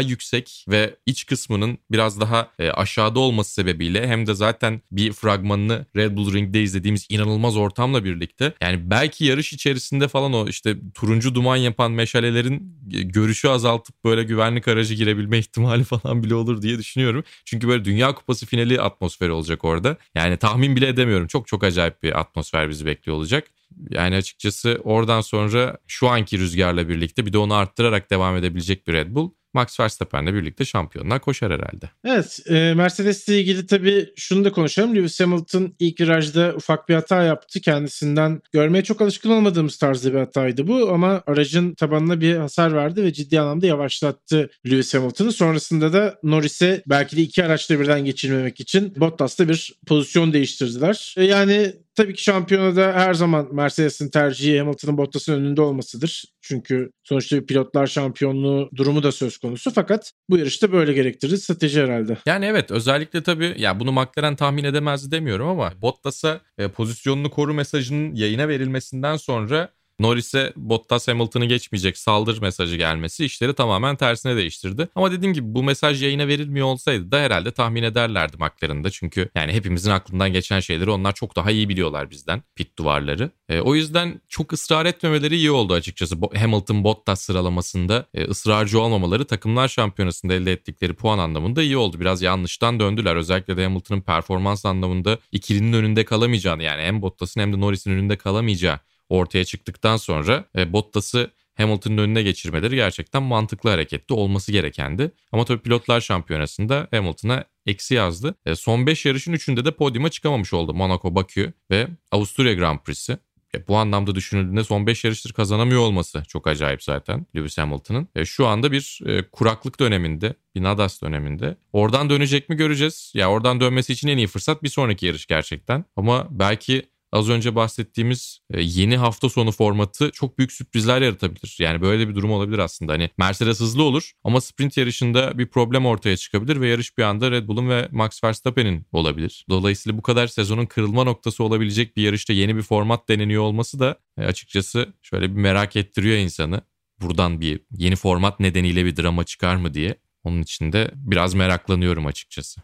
yüksek ve iç kısmının biraz daha e, aşağıda olması sebebiyle hem de zaten bir fragmanını Red Bull Ring'de izlediğimiz inanılmaz ortamla birlikte yani belki yarış içerisinde falan o işte turuncu duman yapan meşalelerin e, görüşü azaltıp böyle güvenlik aracı girebilme ihtimali falan bile olur diye düşünüyorum. Çünkü böyle Dünya Kupası finali atmosferi olacak orada. Yani tahmin bile edemiyorum. Çok çok acayip bir atmosfer bizi bekliyor olacak. Yani açıkçası oradan sonra şu anki rüzgarla birlikte bir de onu arttırarak devam edebilecek bir Red Bull Max Verstappen'le birlikte şampiyonlar koşar herhalde. Evet e, Mercedes'le ilgili tabii şunu da konuşalım. Lewis Hamilton ilk virajda ufak bir hata yaptı. Kendisinden görmeye çok alışkın olmadığımız tarzda bir hataydı bu ama aracın tabanına bir hasar verdi ve ciddi anlamda yavaşlattı Lewis Hamilton'ı. Sonrasında da Norris'e belki de iki araçla birden geçirmemek için Bottas'ta bir pozisyon değiştirdiler. E, yani Tabii ki şampiyonada her zaman Mercedes'in tercihi Hamilton'ın Bottas'ın önünde olmasıdır. Çünkü sonuçta pilotlar şampiyonluğu durumu da söz konusu. Fakat bu yarışta böyle gerektirdi strateji herhalde. Yani evet özellikle tabii ya bunu McLaren tahmin edemezdi demiyorum ama Bottas'a e, pozisyonunu koru mesajının yayına verilmesinden sonra Norris'e Bottas Hamilton'ı geçmeyecek saldır mesajı gelmesi işleri tamamen tersine değiştirdi. Ama dediğim gibi bu mesaj yayına verilmiyor olsaydı da herhalde tahmin ederlerdi McLaren'da. Çünkü yani hepimizin aklından geçen şeyleri onlar çok daha iyi biliyorlar bizden pit duvarları. E, o yüzden çok ısrar etmemeleri iyi oldu açıkçası. Hamilton Bottas sıralamasında e, ısrarcı olmamaları takımlar şampiyonasında elde ettikleri puan anlamında iyi oldu. Biraz yanlıştan döndüler. Özellikle de Hamilton'ın performans anlamında ikilinin önünde kalamayacağını yani hem Bottas'ın hem de Norris'in önünde kalamayacağı ortaya çıktıktan sonra e, Bottas'ı Hamilton'ın önüne geçirmeleri gerçekten mantıklı hareketti. Olması gerekendi. Ama tabii pilotlar şampiyonasında Hamilton'a eksi yazdı. E, son 5 yarışın 3'ünde de podyuma çıkamamış oldu. Monaco, Bakü ve Avusturya Grand Prix'si. E, bu anlamda düşünüldüğünde son 5 yarıştır kazanamıyor olması çok acayip zaten Lewis Hamilton'ın. E, şu anda bir e, kuraklık döneminde, bir Nadas döneminde. Oradan dönecek mi göreceğiz. Ya oradan dönmesi için en iyi fırsat bir sonraki yarış gerçekten. Ama belki az önce bahsettiğimiz e, yeni hafta sonu formatı çok büyük sürprizler yaratabilir. Yani böyle bir durum olabilir aslında. Hani Mercedes hızlı olur ama sprint yarışında bir problem ortaya çıkabilir ve yarış bir anda Red Bull'un ve Max Verstappen'in olabilir. Dolayısıyla bu kadar sezonun kırılma noktası olabilecek bir yarışta yeni bir format deneniyor olması da e, açıkçası şöyle bir merak ettiriyor insanı. Buradan bir yeni format nedeniyle bir drama çıkar mı diye. Onun için de biraz meraklanıyorum açıkçası.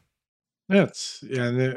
Evet yani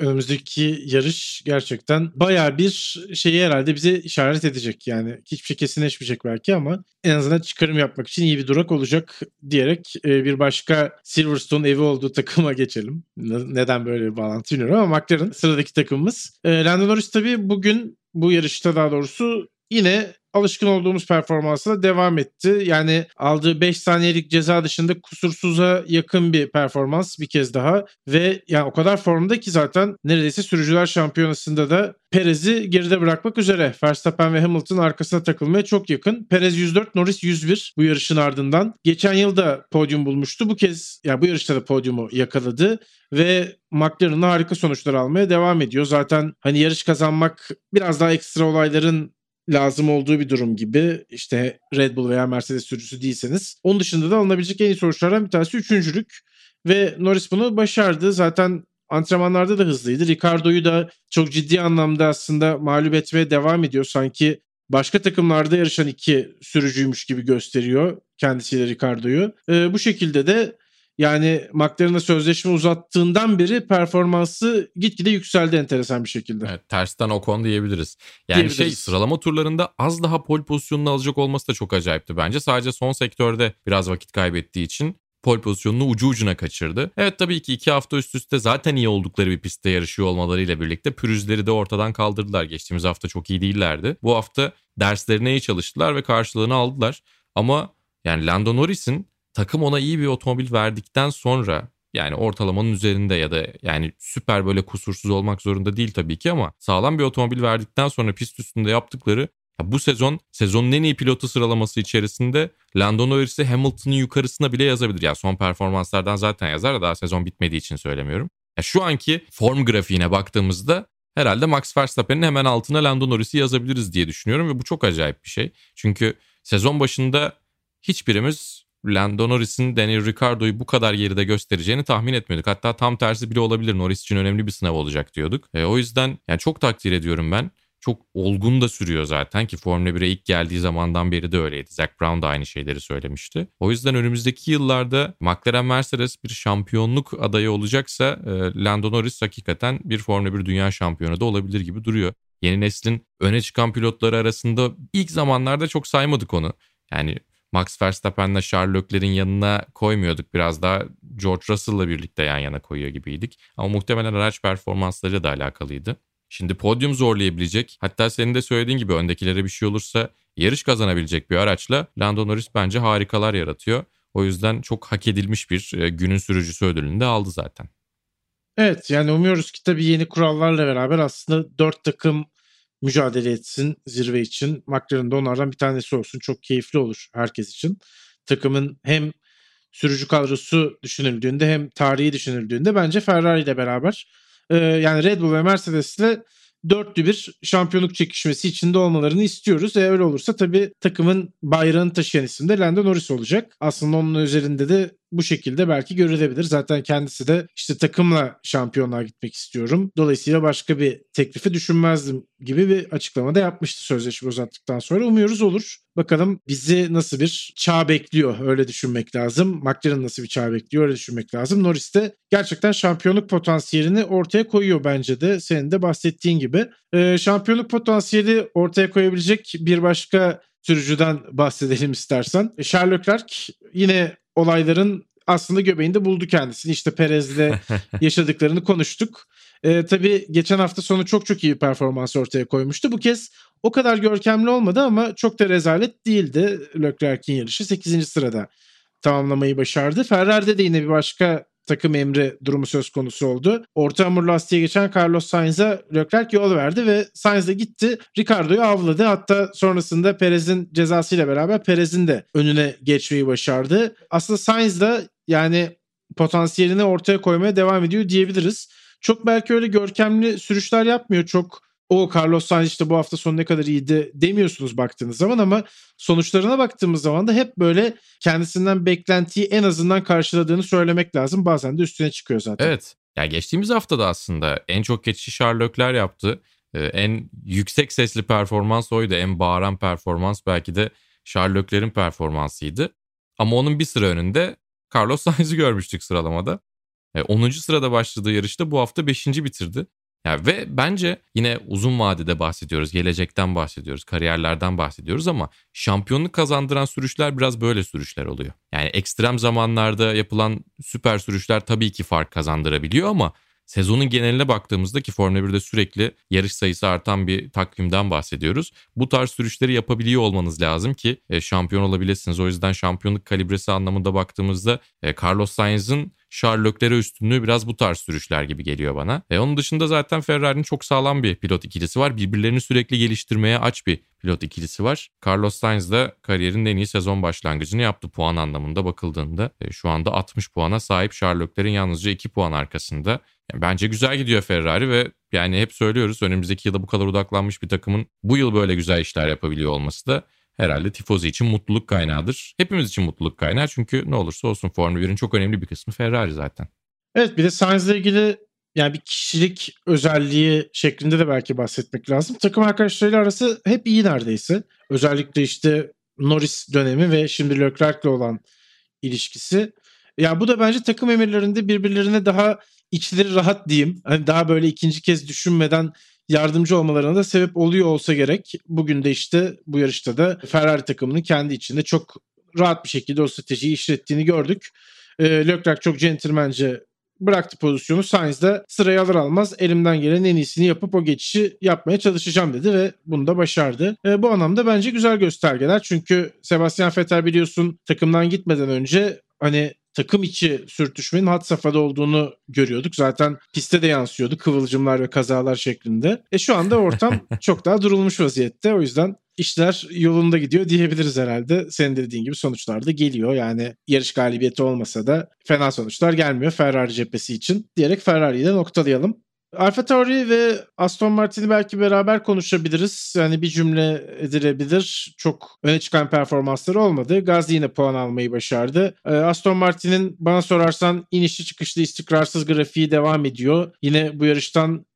önümüzdeki yarış gerçekten baya bir şeyi herhalde bize işaret edecek. Yani hiçbir şey kesinleşmeyecek belki ama en azından çıkarım yapmak için iyi bir durak olacak diyerek e, bir başka Silverstone evi olduğu takıma geçelim. Neden böyle bir bağlantı bilmiyorum ama McLaren sıradaki takımımız. E, Lando Norris tabii bugün bu yarışta daha doğrusu yine alışkın olduğumuz performansına devam etti. Yani aldığı 5 saniyelik ceza dışında kusursuza yakın bir performans bir kez daha ve yani o kadar formda ki zaten neredeyse sürücüler şampiyonasında da Perez'i geride bırakmak üzere. Verstappen ve Hamilton arkasına takılmaya çok yakın. Perez 104, Norris 101 bu yarışın ardından. Geçen yıl da podyum bulmuştu. Bu kez yani bu yarışta da podyumu yakaladı ve McLaren'la harika sonuçlar almaya devam ediyor. Zaten hani yarış kazanmak biraz daha ekstra olayların lazım olduğu bir durum gibi işte Red Bull veya Mercedes sürücüsü değilseniz. Onun dışında da alınabilecek en iyi sonuçlardan bir tanesi üçüncülük. Ve Norris bunu başardı. Zaten antrenmanlarda da hızlıydı. Ricardo'yu da çok ciddi anlamda aslında mağlup etmeye devam ediyor. Sanki başka takımlarda yarışan iki sürücüymüş gibi gösteriyor kendisiyle Ricardo'yu. Ee, bu şekilde de yani McLaren'a sözleşme uzattığından beri performansı gitgide yükseldi enteresan bir şekilde. Evet, tersten Ocon diyebiliriz. Yani Diyebiliriz. şey sıralama turlarında az daha pol pozisyonunu alacak olması da çok acayipti bence. Sadece son sektörde biraz vakit kaybettiği için pol pozisyonunu ucu ucuna kaçırdı. Evet tabii ki iki hafta üst üste zaten iyi oldukları bir pistte yarışıyor olmalarıyla birlikte pürüzleri de ortadan kaldırdılar. Geçtiğimiz hafta çok iyi değillerdi. Bu hafta derslerine iyi çalıştılar ve karşılığını aldılar. Ama yani Lando Norris'in takım ona iyi bir otomobil verdikten sonra yani ortalamanın üzerinde ya da yani süper böyle kusursuz olmak zorunda değil tabii ki ama sağlam bir otomobil verdikten sonra pist üstünde yaptıkları bu sezon sezonun en iyi pilotu sıralaması içerisinde Lando Norris'i Hamilton'ın yukarısına bile yazabilir. Ya son performanslardan zaten yazar da daha sezon bitmediği için söylemiyorum. Ya şu anki form grafiğine baktığımızda herhalde Max Verstappen'in hemen altına Lando Norris'i yazabiliriz diye düşünüyorum ve bu çok acayip bir şey. Çünkü sezon başında hiçbirimiz Lando Norris'in Daniel Ricciardo'yu bu kadar geride göstereceğini tahmin etmiyorduk. Hatta tam tersi bile olabilir. Norris için önemli bir sınav olacak diyorduk. E, o yüzden yani çok takdir ediyorum ben. Çok olgun da sürüyor zaten ki Formula 1'e ilk geldiği zamandan beri de öyleydi. Zach Brown da aynı şeyleri söylemişti. O yüzden önümüzdeki yıllarda McLaren Mercedes bir şampiyonluk adayı olacaksa e, Lando Norris hakikaten bir Formula 1 dünya şampiyonu da olabilir gibi duruyor. Yeni neslin öne çıkan pilotları arasında ilk zamanlarda çok saymadık onu. Yani Max Verstappen'le Charles Leclerc'in yanına koymuyorduk. Biraz daha George Russell'la birlikte yan yana koyuyor gibiydik. Ama muhtemelen araç performansları da alakalıydı. Şimdi podyum zorlayabilecek hatta senin de söylediğin gibi öndekilere bir şey olursa yarış kazanabilecek bir araçla Lando Norris bence harikalar yaratıyor. O yüzden çok hak edilmiş bir e, günün sürücüsü ödülünü de aldı zaten. Evet yani umuyoruz ki tabii yeni kurallarla beraber aslında dört takım mücadele etsin zirve için. McLaren de onlardan bir tanesi olsun. Çok keyifli olur herkes için. Takımın hem sürücü kadrosu düşünüldüğünde hem tarihi düşünüldüğünde bence Ferrari ile beraber e, yani Red Bull ve Mercedes ile dörtlü bir şampiyonluk çekişmesi içinde olmalarını istiyoruz. E öyle olursa tabii takımın bayrağını taşıyan isim de Lando Norris olacak. Aslında onun üzerinde de bu şekilde belki görülebilir. Zaten kendisi de işte takımla şampiyonluğa gitmek istiyorum. Dolayısıyla başka bir teklifi düşünmezdim gibi bir açıklama da yapmıştı sözleşme uzattıktan sonra. Umuyoruz olur. Bakalım bizi nasıl bir çağ bekliyor öyle düşünmek lazım. McLaren nasıl bir çağ bekliyor öyle düşünmek lazım. Norris de gerçekten şampiyonluk potansiyelini ortaya koyuyor bence de senin de bahsettiğin gibi. Ee, şampiyonluk potansiyeli ortaya koyabilecek bir başka sürücüden bahsedelim istersen. Charles Leclerc yine olayların aslında göbeğinde buldu kendisini. İşte Perez'le yaşadıklarını konuştuk. Ee, tabii geçen hafta sonu çok çok iyi performans ortaya koymuştu. Bu kez o kadar görkemli olmadı ama çok da rezalet değildi. Leclerc'in yarışı 8. sırada tamamlamayı başardı. Ferrari'de de yine bir başka takım emri durumu söz konusu oldu. Orta hamur lastiğe geçen Carlos Sainz'a Leclerc yol verdi ve Sainz de gitti. Ricardo'yu avladı. Hatta sonrasında Perez'in cezasıyla beraber Perez'in de önüne geçmeyi başardı. Aslında Sainz de yani potansiyelini ortaya koymaya devam ediyor diyebiliriz. Çok belki öyle görkemli sürüşler yapmıyor. Çok o Carlos Sainz işte bu hafta sonu ne kadar iyiydi demiyorsunuz baktığınız zaman ama sonuçlarına baktığımız zaman da hep böyle kendisinden beklentiyi en azından karşıladığını söylemek lazım. Bazen de üstüne çıkıyor zaten. Evet. Ya geçtiğimiz hafta da aslında en çok geçişi Leclerc yaptı. Ee, en yüksek sesli performans oydu. En bağıran performans belki de Charles Leclerc'in performansıydı. Ama onun bir sıra önünde Carlos Sainz'i görmüştük sıralamada. 10. E, sırada başladığı yarışta bu hafta 5. bitirdi. Yani ve bence yine uzun vadede bahsediyoruz, gelecekten bahsediyoruz, kariyerlerden bahsediyoruz ama şampiyonluk kazandıran sürüşler biraz böyle sürüşler oluyor. Yani ekstrem zamanlarda yapılan süper sürüşler tabii ki fark kazandırabiliyor ama sezonun geneline baktığımızda ki Formula 1'de sürekli yarış sayısı artan bir takvimden bahsediyoruz. Bu tarz sürüşleri yapabiliyor olmanız lazım ki e, şampiyon olabilirsiniz. O yüzden şampiyonluk kalibresi anlamında baktığımızda e, Carlos Sainz'ın Leclerc'e üstünlüğü biraz bu tarz sürüşler gibi geliyor bana. E onun dışında zaten Ferrari'nin çok sağlam bir pilot ikilisi var. Birbirlerini sürekli geliştirmeye aç bir pilot ikilisi var. Carlos Sainz de kariyerinin en iyi sezon başlangıcını yaptı puan anlamında bakıldığında. E, şu anda 60 puana sahip Charles Leclerc'in yalnızca 2 puan arkasında. Yani bence güzel gidiyor Ferrari ve yani hep söylüyoruz önümüzdeki yılda bu kadar odaklanmış bir takımın bu yıl böyle güzel işler yapabiliyor olması da herhalde tifozi için mutluluk kaynağıdır. Hepimiz için mutluluk kaynağı çünkü ne olursa olsun Formula 1'in çok önemli bir kısmı Ferrari zaten. Evet bir de Sainz'le ilgili yani bir kişilik özelliği şeklinde de belki bahsetmek lazım. Takım arkadaşlarıyla arası hep iyi neredeyse. Özellikle işte Norris dönemi ve şimdi Leclerc'le olan ilişkisi. Ya yani bu da bence takım emirlerinde birbirlerine daha içleri rahat diyeyim. Hani daha böyle ikinci kez düşünmeden yardımcı olmalarına da sebep oluyor olsa gerek. Bugün de işte bu yarışta da Ferrari takımının kendi içinde çok rahat bir şekilde o stratejiyi işlettiğini gördük. E, Leclerc çok centilmence bıraktı pozisyonu. Sainz de sırayı alır almaz elimden gelen en iyisini yapıp o geçişi yapmaya çalışacağım dedi ve bunu da başardı. E, bu anlamda bence güzel göstergeler. Çünkü Sebastian Vettel biliyorsun takımdan gitmeden önce hani takım içi sürtüşmenin had safhada olduğunu görüyorduk. Zaten piste de yansıyordu kıvılcımlar ve kazalar şeklinde. E şu anda ortam çok daha durulmuş vaziyette. O yüzden işler yolunda gidiyor diyebiliriz herhalde. Senin dediğin gibi sonuçlar da geliyor. Yani yarış galibiyeti olmasa da fena sonuçlar gelmiyor Ferrari cephesi için diyerek Ferrari'yi de noktalayalım. Alfa Tauri ve Aston Martin'i belki beraber konuşabiliriz. Yani bir cümle edilebilir. Çok öne çıkan performansları olmadı. Gazli yine puan almayı başardı. Ee, Aston Martin'in bana sorarsan inişli çıkışlı istikrarsız grafiği devam ediyor. Yine bu yarıştan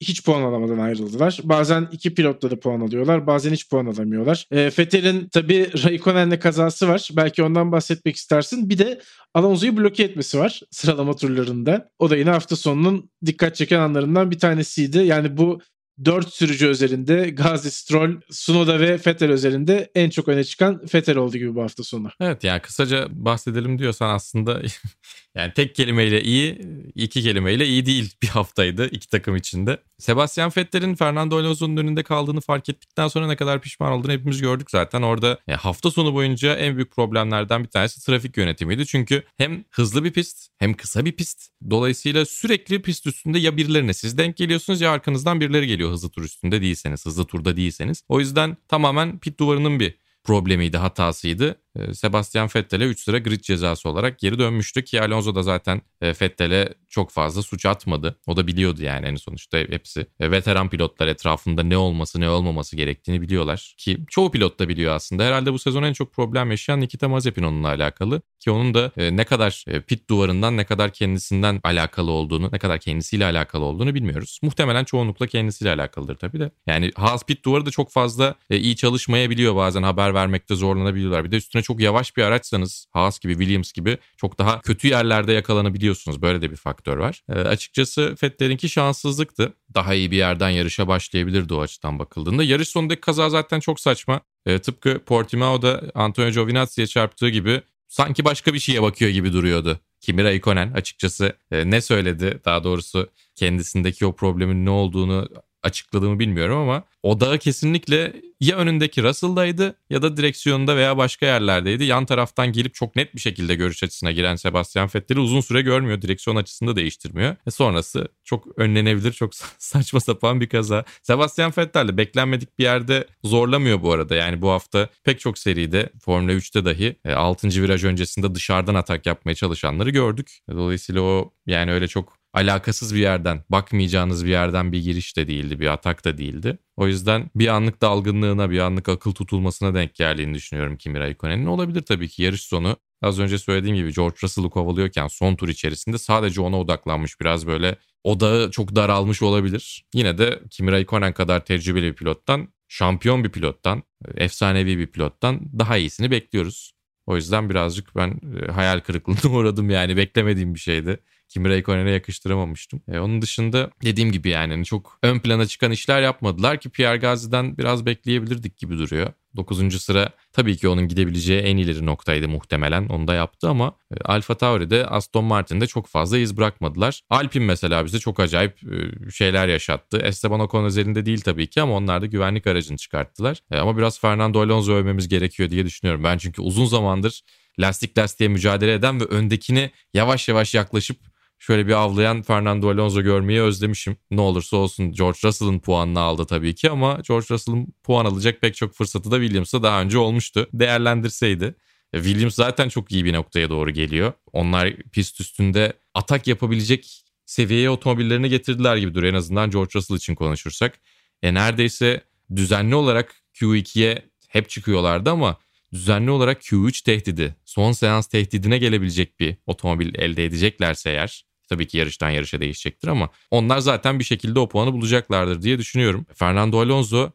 hiç puan alamadan ayrıldılar. Bazen iki pilotla da puan alıyorlar. Bazen hiç puan alamıyorlar. E, Vettel'in tabii Raikkonen'le kazası var. Belki ondan bahsetmek istersin. Bir de Alonso'yu bloke etmesi var sıralama turlarında. O da yine hafta sonunun dikkat çeken anlarından bir tanesiydi. Yani bu 4 sürücü üzerinde Gazi, Stroll, Sunoda ve Vettel üzerinde en çok öne çıkan Vettel oldu gibi bu hafta sonu. Evet yani kısaca bahsedelim diyorsan aslında yani tek kelimeyle iyi, iki kelimeyle iyi değil bir haftaydı iki takım içinde. Sebastian Vettel'in Fernando Alonso'nun önünde kaldığını fark ettikten sonra ne kadar pişman olduğunu hepimiz gördük zaten. Orada yani hafta sonu boyunca en büyük problemlerden bir tanesi trafik yönetimiydi. Çünkü hem hızlı bir pist hem kısa bir pist. Dolayısıyla sürekli pist üstünde ya birilerine siz denk geliyorsunuz ya arkanızdan birileri geliyor hızlı tur üstünde değilseniz, hızlı turda değilseniz. O yüzden tamamen pit duvarının bir problemiydi, hatasıydı. Ee, Sebastian Vettel'e 3 sıra grid cezası olarak geri dönmüştü ki Alonso da zaten e, Vettel'e çok fazla suç atmadı. O da biliyordu yani en sonuçta hepsi e, veteran pilotlar etrafında ne olması ne olmaması gerektiğini biliyorlar. Ki çoğu pilot da biliyor aslında. Herhalde bu sezon en çok problem yaşayan Nikita Mazepin onunla alakalı. Ki onun da e, ne kadar pit duvarından ne kadar kendisinden alakalı olduğunu, ne kadar kendisiyle alakalı olduğunu bilmiyoruz. Muhtemelen çoğunlukla kendisiyle alakalıdır tabii de. Yani Haas pit duvarı da çok fazla iyi çalışmayabiliyor bazen haber vermekte zorlanabiliyorlar. Bir de üstüne çok yavaş bir araçsanız Haas gibi Williams gibi çok daha kötü yerlerde yakalanabiliyorsunuz. Böyle de bir faktör var. E, açıkçası Vettel'inki şanssızlıktı. Daha iyi bir yerden yarışa başlayabilirdi o açıdan bakıldığında. Yarış sonundaki kaza zaten çok saçma. E, tıpkı Portimao'da Antonio Giovinazzi'ye çarptığı gibi sanki başka bir şeye bakıyor gibi duruyordu. Kimi Raikkonen açıkçası e, ne söyledi daha doğrusu kendisindeki o problemin ne olduğunu açıkladığımı bilmiyorum ama odağı kesinlikle ya önündeki Russell'daydı ya da direksiyonda veya başka yerlerdeydi. Yan taraftan gelip çok net bir şekilde görüş açısına giren Sebastian Vettel'i uzun süre görmüyor. Direksiyon açısını da değiştirmiyor. E sonrası çok önlenebilir, çok saçma sapan bir kaza. Sebastian Vettel de beklenmedik bir yerde zorlamıyor bu arada. Yani bu hafta pek çok seride Formula 3'te dahi 6. E, viraj öncesinde dışarıdan atak yapmaya çalışanları gördük. Dolayısıyla o yani öyle çok alakasız bir yerden, bakmayacağınız bir yerden bir giriş de değildi, bir atak da değildi. O yüzden bir anlık dalgınlığına, bir anlık akıl tutulmasına denk geldiğini düşünüyorum Kimi Raikkonen'in. Olabilir tabii ki yarış sonu. Az önce söylediğim gibi George Russell'ı kovalıyorken son tur içerisinde sadece ona odaklanmış. Biraz böyle odağı çok daralmış olabilir. Yine de Kimi Raikkonen kadar tecrübeli bir pilottan, şampiyon bir pilottan, efsanevi bir pilottan daha iyisini bekliyoruz. O yüzden birazcık ben e, hayal kırıklığına uğradım yani beklemediğim bir şeydi. Kimi Raikkonen'e yakıştıramamıştım. E, onun dışında dediğim gibi yani hani çok ön plana çıkan işler yapmadılar ki Pierre Gasly'den biraz bekleyebilirdik gibi duruyor. 9. sıra tabii ki onun gidebileceği en ileri noktaydı muhtemelen. Onu da yaptı ama e, Alfa Tauri'de Aston Martin'de çok fazla iz bırakmadılar. Alpine mesela bize çok acayip e, şeyler yaşattı. Esteban Ocon özelinde değil tabii ki ama onlar da güvenlik aracını çıkarttılar. E, ama biraz Fernando Alonso övmemiz gerekiyor diye düşünüyorum. Ben çünkü uzun zamandır lastik lastiğe mücadele eden ve öndekini yavaş yavaş yaklaşıp şöyle bir avlayan Fernando Alonso görmeyi özlemişim. Ne olursa olsun George Russell'ın puanını aldı tabii ki ama George Russell'ın puan alacak pek çok fırsatı da Williams'a daha önce olmuştu. Değerlendirseydi. E, Williams zaten çok iyi bir noktaya doğru geliyor. Onlar pist üstünde atak yapabilecek seviyeye otomobillerini getirdiler gibi duruyor. En azından George Russell için konuşursak. E neredeyse düzenli olarak Q2'ye hep çıkıyorlardı ama düzenli olarak Q3 tehdidi, son seans tehdidine gelebilecek bir otomobil elde edeceklerse eğer tabii ki yarıştan yarışa değişecektir ama onlar zaten bir şekilde o puanı bulacaklardır diye düşünüyorum. Fernando Alonso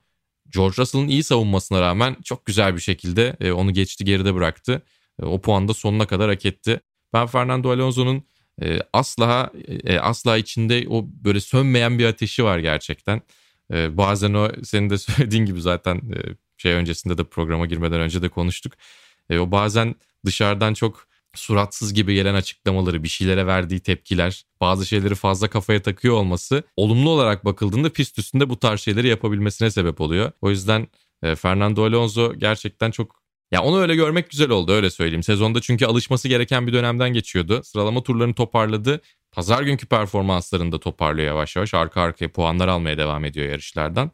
George Russell'ın iyi savunmasına rağmen çok güzel bir şekilde e, onu geçti geride bıraktı. E, o puan da sonuna kadar hak etti. Ben Fernando Alonso'nun e, asla asla içinde o böyle sönmeyen bir ateşi var gerçekten. Bazen o senin de söylediğin gibi zaten şey öncesinde de programa girmeden önce de konuştuk. E, o bazen dışarıdan çok suratsız gibi gelen açıklamaları, bir şeylere verdiği tepkiler, bazı şeyleri fazla kafaya takıyor olması olumlu olarak bakıldığında pist üstünde bu tarz şeyleri yapabilmesine sebep oluyor. O yüzden e, Fernando Alonso gerçekten çok ya onu öyle görmek güzel oldu öyle söyleyeyim. Sezonda çünkü alışması gereken bir dönemden geçiyordu. Sıralama turlarını toparladı. Pazar günkü performanslarını da toparlıyor yavaş yavaş. Arka arkaya puanlar almaya devam ediyor yarışlardan.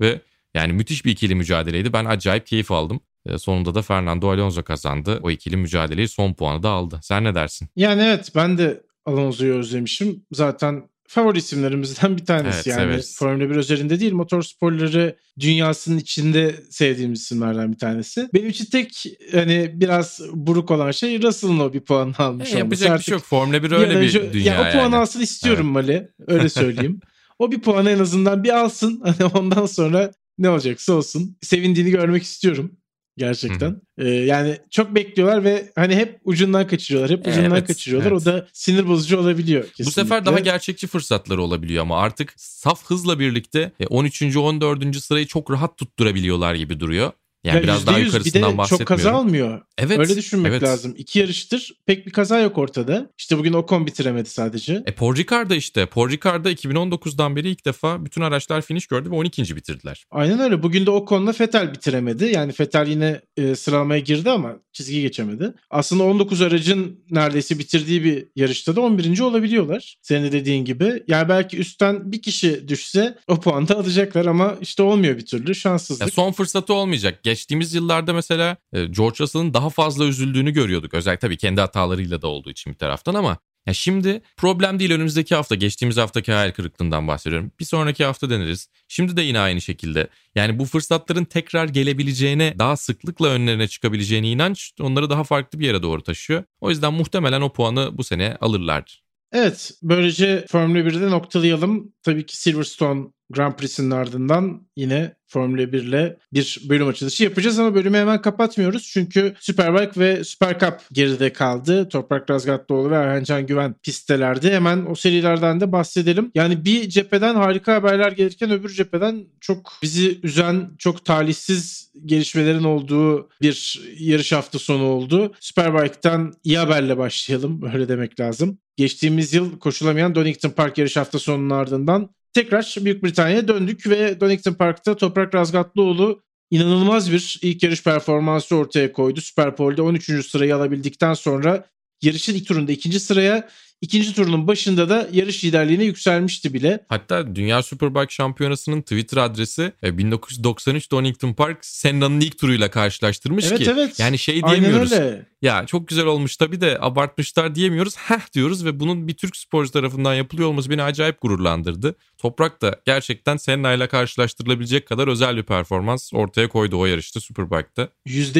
Ve Yani müthiş bir ikili mücadeleydi. Ben acayip keyif aldım. E, sonunda da Fernando Alonso kazandı. O ikili mücadeleyi son puanı da aldı. Sen ne dersin? Yani evet ben de Alonso'yu özlemişim. Zaten favori isimlerimizden bir tanesi Evet, yani. severiz. Formula 1 özelinde değil motorsporları dünyasının içinde sevdiğimiz isimlerden bir tanesi. Benim için tek hani biraz buruk olan şey Russell'ın o bir puan almış E, olması. yapacak bir Artık şey yok. Formula 1 bir an öyle bir dünya ya o puan yani. alsın istiyorum Mali. Öyle söyleyeyim. o bir puanı en azından bir alsın. Hani ondan sonra ne olacaksa olsun. Sevindiğini görmek istiyorum. Gerçekten. Ee, yani çok bekliyorlar ve hani hep ucundan kaçırıyorlar. Hep E, ucundan evet, kaçırıyorlar. evet. O da sinir bozucu olabiliyor. Kesinlikle. Bu sefer daha gerçekçi fırsatları olabiliyor ama artık saf hızla birlikte e, 13. 14. sırayı çok rahat tutturabiliyorlar gibi duruyor. Yani Ya biraz daha %100 yukarısından bir de çok kaza almıyor. Evet. Öyle düşünmek evet. lazım. İki yarıştır pek bir kaza yok ortada. İşte bugün Ocon bitiremedi sadece. E Paul Ricard'da işte. Paul Ricard'da 2019'dan beri ilk defa bütün araçlar finish gördü ve 12. bitirdiler. Aynen öyle. Bugün de Ocon'la Vettel bitiremedi. Yani Vettel yine e, sıralamaya girdi ama çizgi geçemedi. Aslında 19 aracın neredeyse bitirdiği bir yarışta da 11. olabiliyorlar. Senin de dediğin gibi. Yani belki üstten bir kişi düşse o puanı da alacaklar ama işte olmuyor bir türlü. Şanssızlık. Ya son fırsatı olmayacak. Geçtiğimiz yıllarda mesela e, George Russell'ın daha fazla üzüldüğünü görüyorduk. Özellikle tabii kendi hatalarıyla da olduğu için bir taraftan ama ya şimdi problem değil önümüzdeki hafta geçtiğimiz haftaki hayal kırıklığından bahsediyorum. Bir sonraki hafta deneriz. Şimdi de yine aynı şekilde. Yani bu fırsatların tekrar gelebileceğine, daha sıklıkla önlerine çıkabileceğine inanç onları daha farklı bir yere doğru taşıyor. O yüzden muhtemelen o puanı bu sene alırlar. Evet, böylece Formula 1'de noktalayalım. Tabii ki Silverstone Grand Prix'sinin ardından yine Formula 1 ile bir bölüm açılışı yapacağız ama bölümü hemen kapatmıyoruz. Çünkü Superbike ve Super Cup geride kaldı. Toprak Razgatlıoğlu ve Erhancan Güven pistelerde. Hemen o serilerden de bahsedelim. Yani bir cepheden harika haberler gelirken öbür cepheden çok bizi üzen, çok talihsiz gelişmelerin olduğu bir yarış hafta sonu oldu. Superbike'tan iyi haberle başlayalım. Öyle demek lazım. Geçtiğimiz yıl koşulamayan Donington Park yarış hafta sonunun ardından tekrar Büyük Britanya'ya döndük ve Donington Park'ta Toprak Razgatlıoğlu inanılmaz bir ilk yarış performansı ortaya koydu. Super Pole'de 13. sırayı alabildikten sonra yarışın ilk turunda ikinci sıraya, ikinci turunun başında da yarış liderliğine yükselmişti bile. Hatta Dünya Superbike Şampiyonası'nın Twitter adresi e, 1993 Donington Park Senna'nın ilk turuyla karşılaştırmış Evet ki. evet. Yani şey Aynen diyemiyoruz. öyle. Ya çok güzel olmuş tabii de abartmışlar diyemiyoruz. Heh diyoruz ve bunun bir Türk sporcu tarafından yapılıyor olması beni acayip gururlandırdı. Toprak da gerçekten Senna ile karşılaştırılabilecek kadar özel bir performans ortaya koydu o yarışta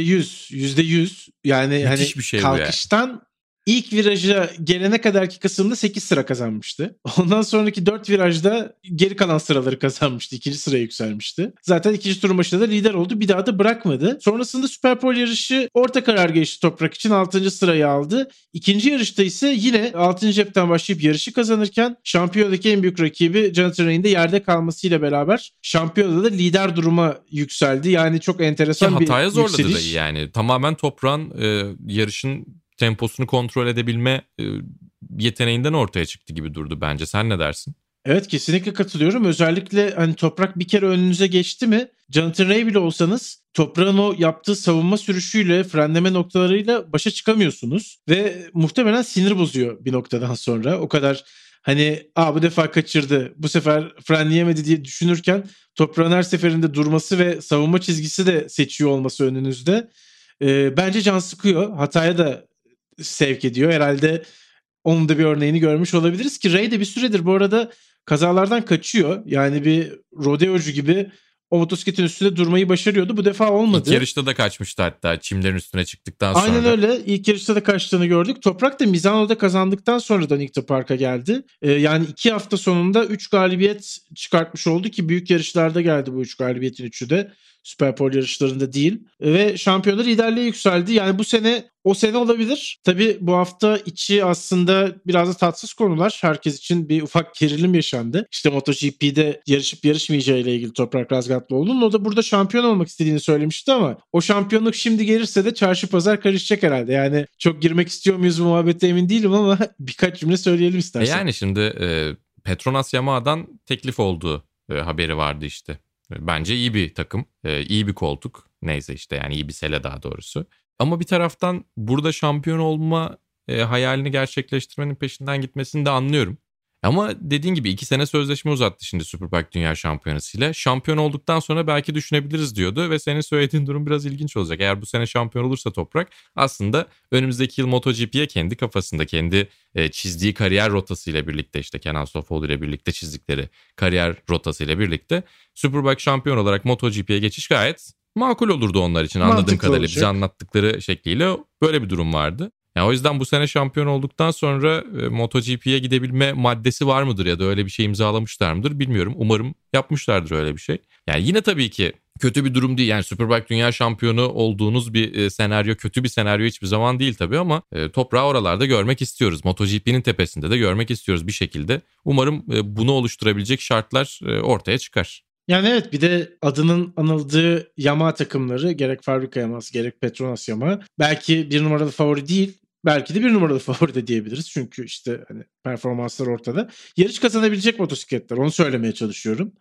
yüz, yüzde yüz. Yani Müthiş hani bir şey kalkıştan ilk viraja gelene kadarki kısımda 8 sıra kazanmıştı. Ondan sonraki 4 virajda geri kalan sıraları kazanmıştı. İkinci sıraya yükselmişti. Zaten ikinci turun başında da lider oldu. Bir daha da bırakmadı. Sonrasında Super Pole yarışı orta karar geçti Toprak için 6. sırayı aldı. İkinci yarışta ise yine 6. cepten başlayıp yarışı kazanırken şampiyonadaki en büyük rakibi Jonathan Ray'in de yerde kalmasıyla beraber şampiyonada da lider duruma yükseldi. Yani çok Ki enteresan bir hataya zorladı yükseliş. da yani. Tamamen toprağın e, yarışın temposunu kontrol edebilme e, yeteneğinden ortaya çıktı gibi durdu bence. Sen ne dersin? Evet kesinlikle katılıyorum. Özellikle hani toprak bir kere önünüze geçti mi Jonathan Ray bile olsanız toprağın o yaptığı savunma sürüşüyle frenleme noktalarıyla başa çıkamıyorsunuz. Ve muhtemelen sinir bozuyor bir noktadan sonra. O kadar hani Aa, bu defa kaçırdı bu sefer frenleyemedi diye düşünürken toprağın her seferinde durması ve savunma çizgisi de seçiyor olması önünüzde. Ee, bence can sıkıyor. Hataya da sevk ediyor. Herhalde onun da bir örneğini görmüş olabiliriz ki Ray de bir süredir bu arada kazalardan kaçıyor. Yani bir rodeocu gibi o motosikletin üstünde durmayı başarıyordu. Bu defa olmadı. İlk yarışta da kaçmıştı hatta çimlerin üstüne çıktıktan sonra. Aynen öyle. İlk yarışta da kaçtığını gördük. Toprak da Mizano'da kazandıktan sonra Donington Park'a geldi. Ee, yani iki hafta sonunda 3 galibiyet çıkartmış oldu ki büyük yarışlarda geldi bu 3 galibiyetin üçü de. Super Pole yarışlarında değil. Ve şampiyonlar liderliğe yükseldi. Yani bu sene o sene olabilir. Tabii bu hafta içi aslında biraz da tatsız konular. Herkes için bir ufak gerilim yaşandı. İşte MotoGP'de yarışıp yarışmayacağı ile ilgili Toprak Razgatlıoğlu'nun o da burada şampiyon olmak istediğini söylemişti ama o şampiyonluk şimdi gelirse de çarşı pazar karışacak herhalde. Yani çok girmek istiyor muyuz bu muhabbete emin değilim ama birkaç cümle söyleyelim E istersen. yani şimdi e, Petronas Yamaha'dan teklif olduğu e, haberi vardı işte. Bence iyi bir takım, e, iyi bir koltuk. Neyse işte yani iyi bir sele daha doğrusu. Ama bir taraftan burada şampiyon olma e, hayalini gerçekleştirmenin peşinden gitmesini de anlıyorum. Ama dediğin gibi iki sene sözleşme uzattı şimdi Superbike Dünya Şampiyonası ile. Şampiyon olduktan sonra belki düşünebiliriz diyordu ve senin söylediğin durum biraz ilginç olacak. Eğer bu sene şampiyon olursa Toprak aslında önümüzdeki yıl MotoGP'ye kendi kafasında, kendi e, çizdiği kariyer rotasıyla birlikte işte Kenan Sofoğlu ile birlikte çizdikleri kariyer rotasıyla birlikte Superbike şampiyon olarak MotoGP'ye geçiş gayet makul olurdu onlar için anladığım Mantıklı kadarıyla. olacak. Bize anlattıkları şekliyle böyle bir durum vardı. Yani o yüzden bu sene şampiyon olduktan sonra e, MotoGP'ye gidebilme maddesi var mıdır ya da öyle bir şey imzalamışlar mıdır bilmiyorum. Umarım yapmışlardır öyle bir şey. Yani yine tabii ki kötü bir durum değil. Yani Superbike dünya şampiyonu olduğunuz bir e, senaryo kötü bir senaryo hiçbir zaman değil tabii ama e, toprağı oralarda görmek istiyoruz. MotoGP'nin tepesinde de görmek istiyoruz bir şekilde. Umarım bunu oluşturabilecek şartlar ortaya çıkar. Yani evet bir de adının anıldığı Yamaha takımları gerek fabrika Yamaha gerek Petronas Yamaha belki bir numaralı favori değil belki de bir numaralı favori de diyebiliriz. Çünkü işte hani performanslar ortada. Yarış kazanabilecek motosikletler onu söylemeye çalışıyorum.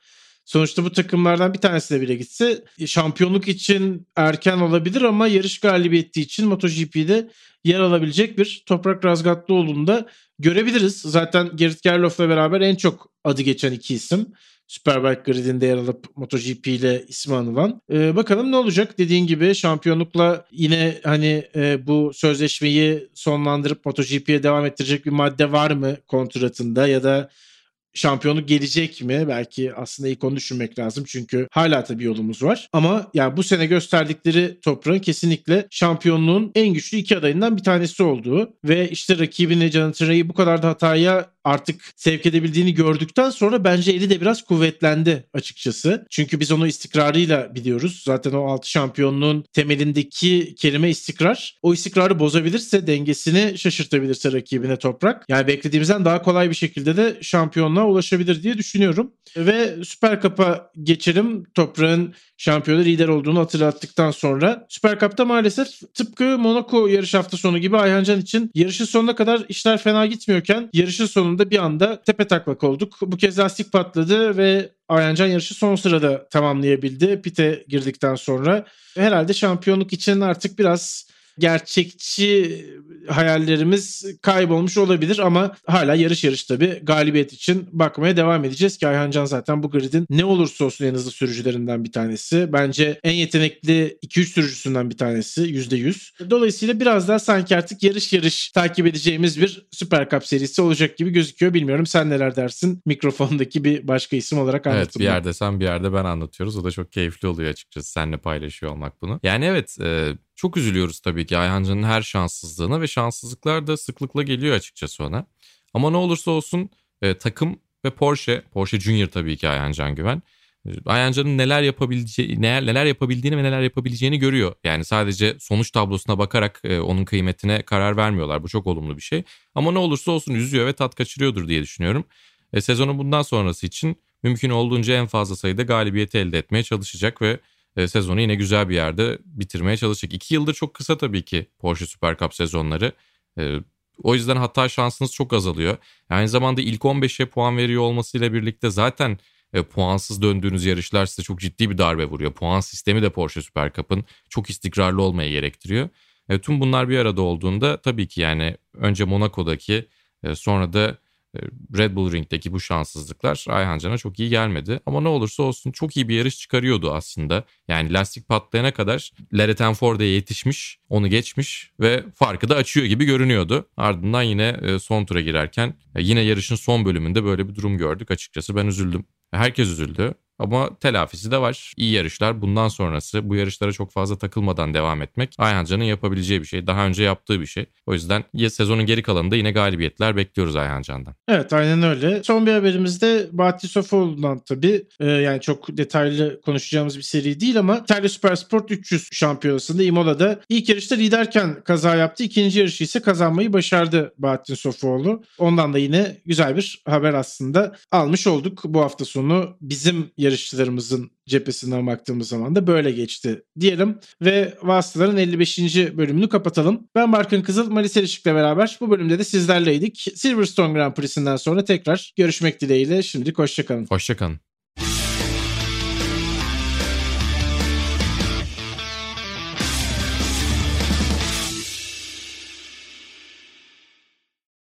Sonuçta bu takımlardan bir tanesi de bile gitse şampiyonluk için erken olabilir ama yarış galibiyeti için MotoGP'de yer alabilecek bir Toprak Razgatlıoğlu'nu da görebiliriz. Zaten Gerrit Gerloff'la beraber en çok adı geçen iki isim. Superbike gridinde yer alıp MotoGP ile ismi anılan. Ee, bakalım ne olacak? Dediğin gibi şampiyonlukla yine hani e, bu sözleşmeyi sonlandırıp MotoGP'ye devam ettirecek bir madde var mı kontratında ya da şampiyonluk gelecek mi? Belki aslında ilk onu düşünmek lazım. Çünkü hala tabii yolumuz var. Ama yani bu sene gösterdikleri toprağın kesinlikle şampiyonluğun en güçlü iki adayından bir tanesi olduğu ve işte rakibini Jonathan bu kadar da hataya artık sevk edebildiğini gördükten sonra bence eli de biraz kuvvetlendi açıkçası. Çünkü biz onu istikrarıyla biliyoruz. Zaten o 6 şampiyonluğun temelindeki kelime istikrar. O istikrarı bozabilirse, dengesini şaşırtabilirse rakibine toprak. Yani beklediğimizden daha kolay bir şekilde de şampiyonluğa ulaşabilir diye düşünüyorum. Ve Süper Cup'a geçelim. Toprağın şampiyonu lider olduğunu hatırlattıktan sonra. Süper Cup'ta maalesef tıpkı Monaco yarış hafta sonu gibi Ayhancan için yarışın sonuna kadar işler fena gitmiyorken yarışın sonunda bir anda tepe taklak olduk. Bu kez lastik patladı ve Ayhancan yarışı son sırada tamamlayabildi pite girdikten sonra. Herhalde şampiyonluk için artık biraz gerçekçi hayallerimiz kaybolmuş olabilir ama hala yarış yarış tabii galibiyet için bakmaya devam edeceğiz ki Ayhan Can zaten bu gridin ne olursa olsun en hızlı sürücülerinden bir tanesi. Bence en yetenekli 2-3 sürücüsünden bir tanesi %100. Dolayısıyla biraz daha sanki artık yarış yarış takip edeceğimiz bir Süper Cup serisi olacak gibi gözüküyor. Bilmiyorum sen neler dersin mikrofondaki bir başka isim olarak anlatın. Evet bir yerde sen bir yerde ben anlatıyoruz. O da çok keyifli oluyor açıkçası seninle paylaşıyor olmak bunu. Yani evet e, çok üzülüyoruz tabii ki Ayhancı'nın her şanssızlığına ve şanssızlıklar da sıklıkla geliyor açıkçası ona. Ama ne olursa olsun e, takım ve Porsche, Porsche Junior tabii ki Ayhancan Güven. E, Ayhancan'ın neler yapabileceği, neler yapabildiğini ve neler yapabileceğini görüyor. Yani sadece sonuç tablosuna bakarak e, onun kıymetine karar vermiyorlar. Bu çok olumlu bir şey. Ama ne olursa olsun üzüyor ve tat kaçırıyordur diye düşünüyorum. E, sezonun bundan sonrası için mümkün olduğunca en fazla sayıda galibiyeti elde etmeye çalışacak ve e, sezonu yine güzel bir yerde bitirmeye çalışacak. İki yıldır çok kısa tabii ki Porsche Super Cup sezonları. E, o yüzden hata şansınız çok azalıyor. Aynı zamanda ilk 15'e puan veriyor olmasıyla birlikte zaten e, puansız döndüğünüz yarışlar size çok ciddi bir darbe vuruyor. Puan sistemi de Porsche Super Cup'ın çok istikrarlı olmayı gerektiriyor. Tüm bunlar bir arada olduğunda tabii ki yani önce Monaco'daki sonra da Red Bull Ring'deki bu şanssızlıklar Ayhan Can'a çok iyi gelmedi. Ama ne olursa olsun çok iyi bir yarış çıkarıyordu aslında. Yani lastik patlayana kadar Larry Ford'a yetişmiş, onu geçmiş ve farkı da açıyor gibi görünüyordu. Ardından yine e, son tura girerken e, yine yarışın son bölümünde böyle bir durum gördük. Açıkçası ben üzüldüm. Herkes üzüldü. Ama telafisi de var. İyi yarışlar. Bundan sonrası bu yarışlara çok fazla takılmadan devam etmek Ayhan Can'ın yapabileceği bir şey. Daha önce yaptığı bir şey. O yüzden sezonun geri kalanında yine galibiyetler bekliyoruz Ayhan Can'dan. Evet aynen öyle. Son bir haberimizde Bahattin Sofoğlu'ndan tabii. Ee, yani çok detaylı konuşacağımız bir seri değil ama İtalya Supersport 300 şampiyonasında Imola'da ilk yarışta liderken kaza yaptı. İkinci yarışı ise kazanmayı başardı Bahattin Sofoğlu. Ondan da yine güzel bir haber aslında almış olduk. Bu hafta sonu bizim yarışçılarımızın cephesinden baktığımız zaman da böyle geçti diyelim. Ve Vasıtaların 55. bölümünü kapatalım. Ben Barkın Kızıl, Malis Erişik'le beraber bu bölümde de sizlerleydik. Silverstone Grand Prix'sinden sonra tekrar görüşmek dileğiyle. Şimdilik hoşçakalın. Hoşçakalın.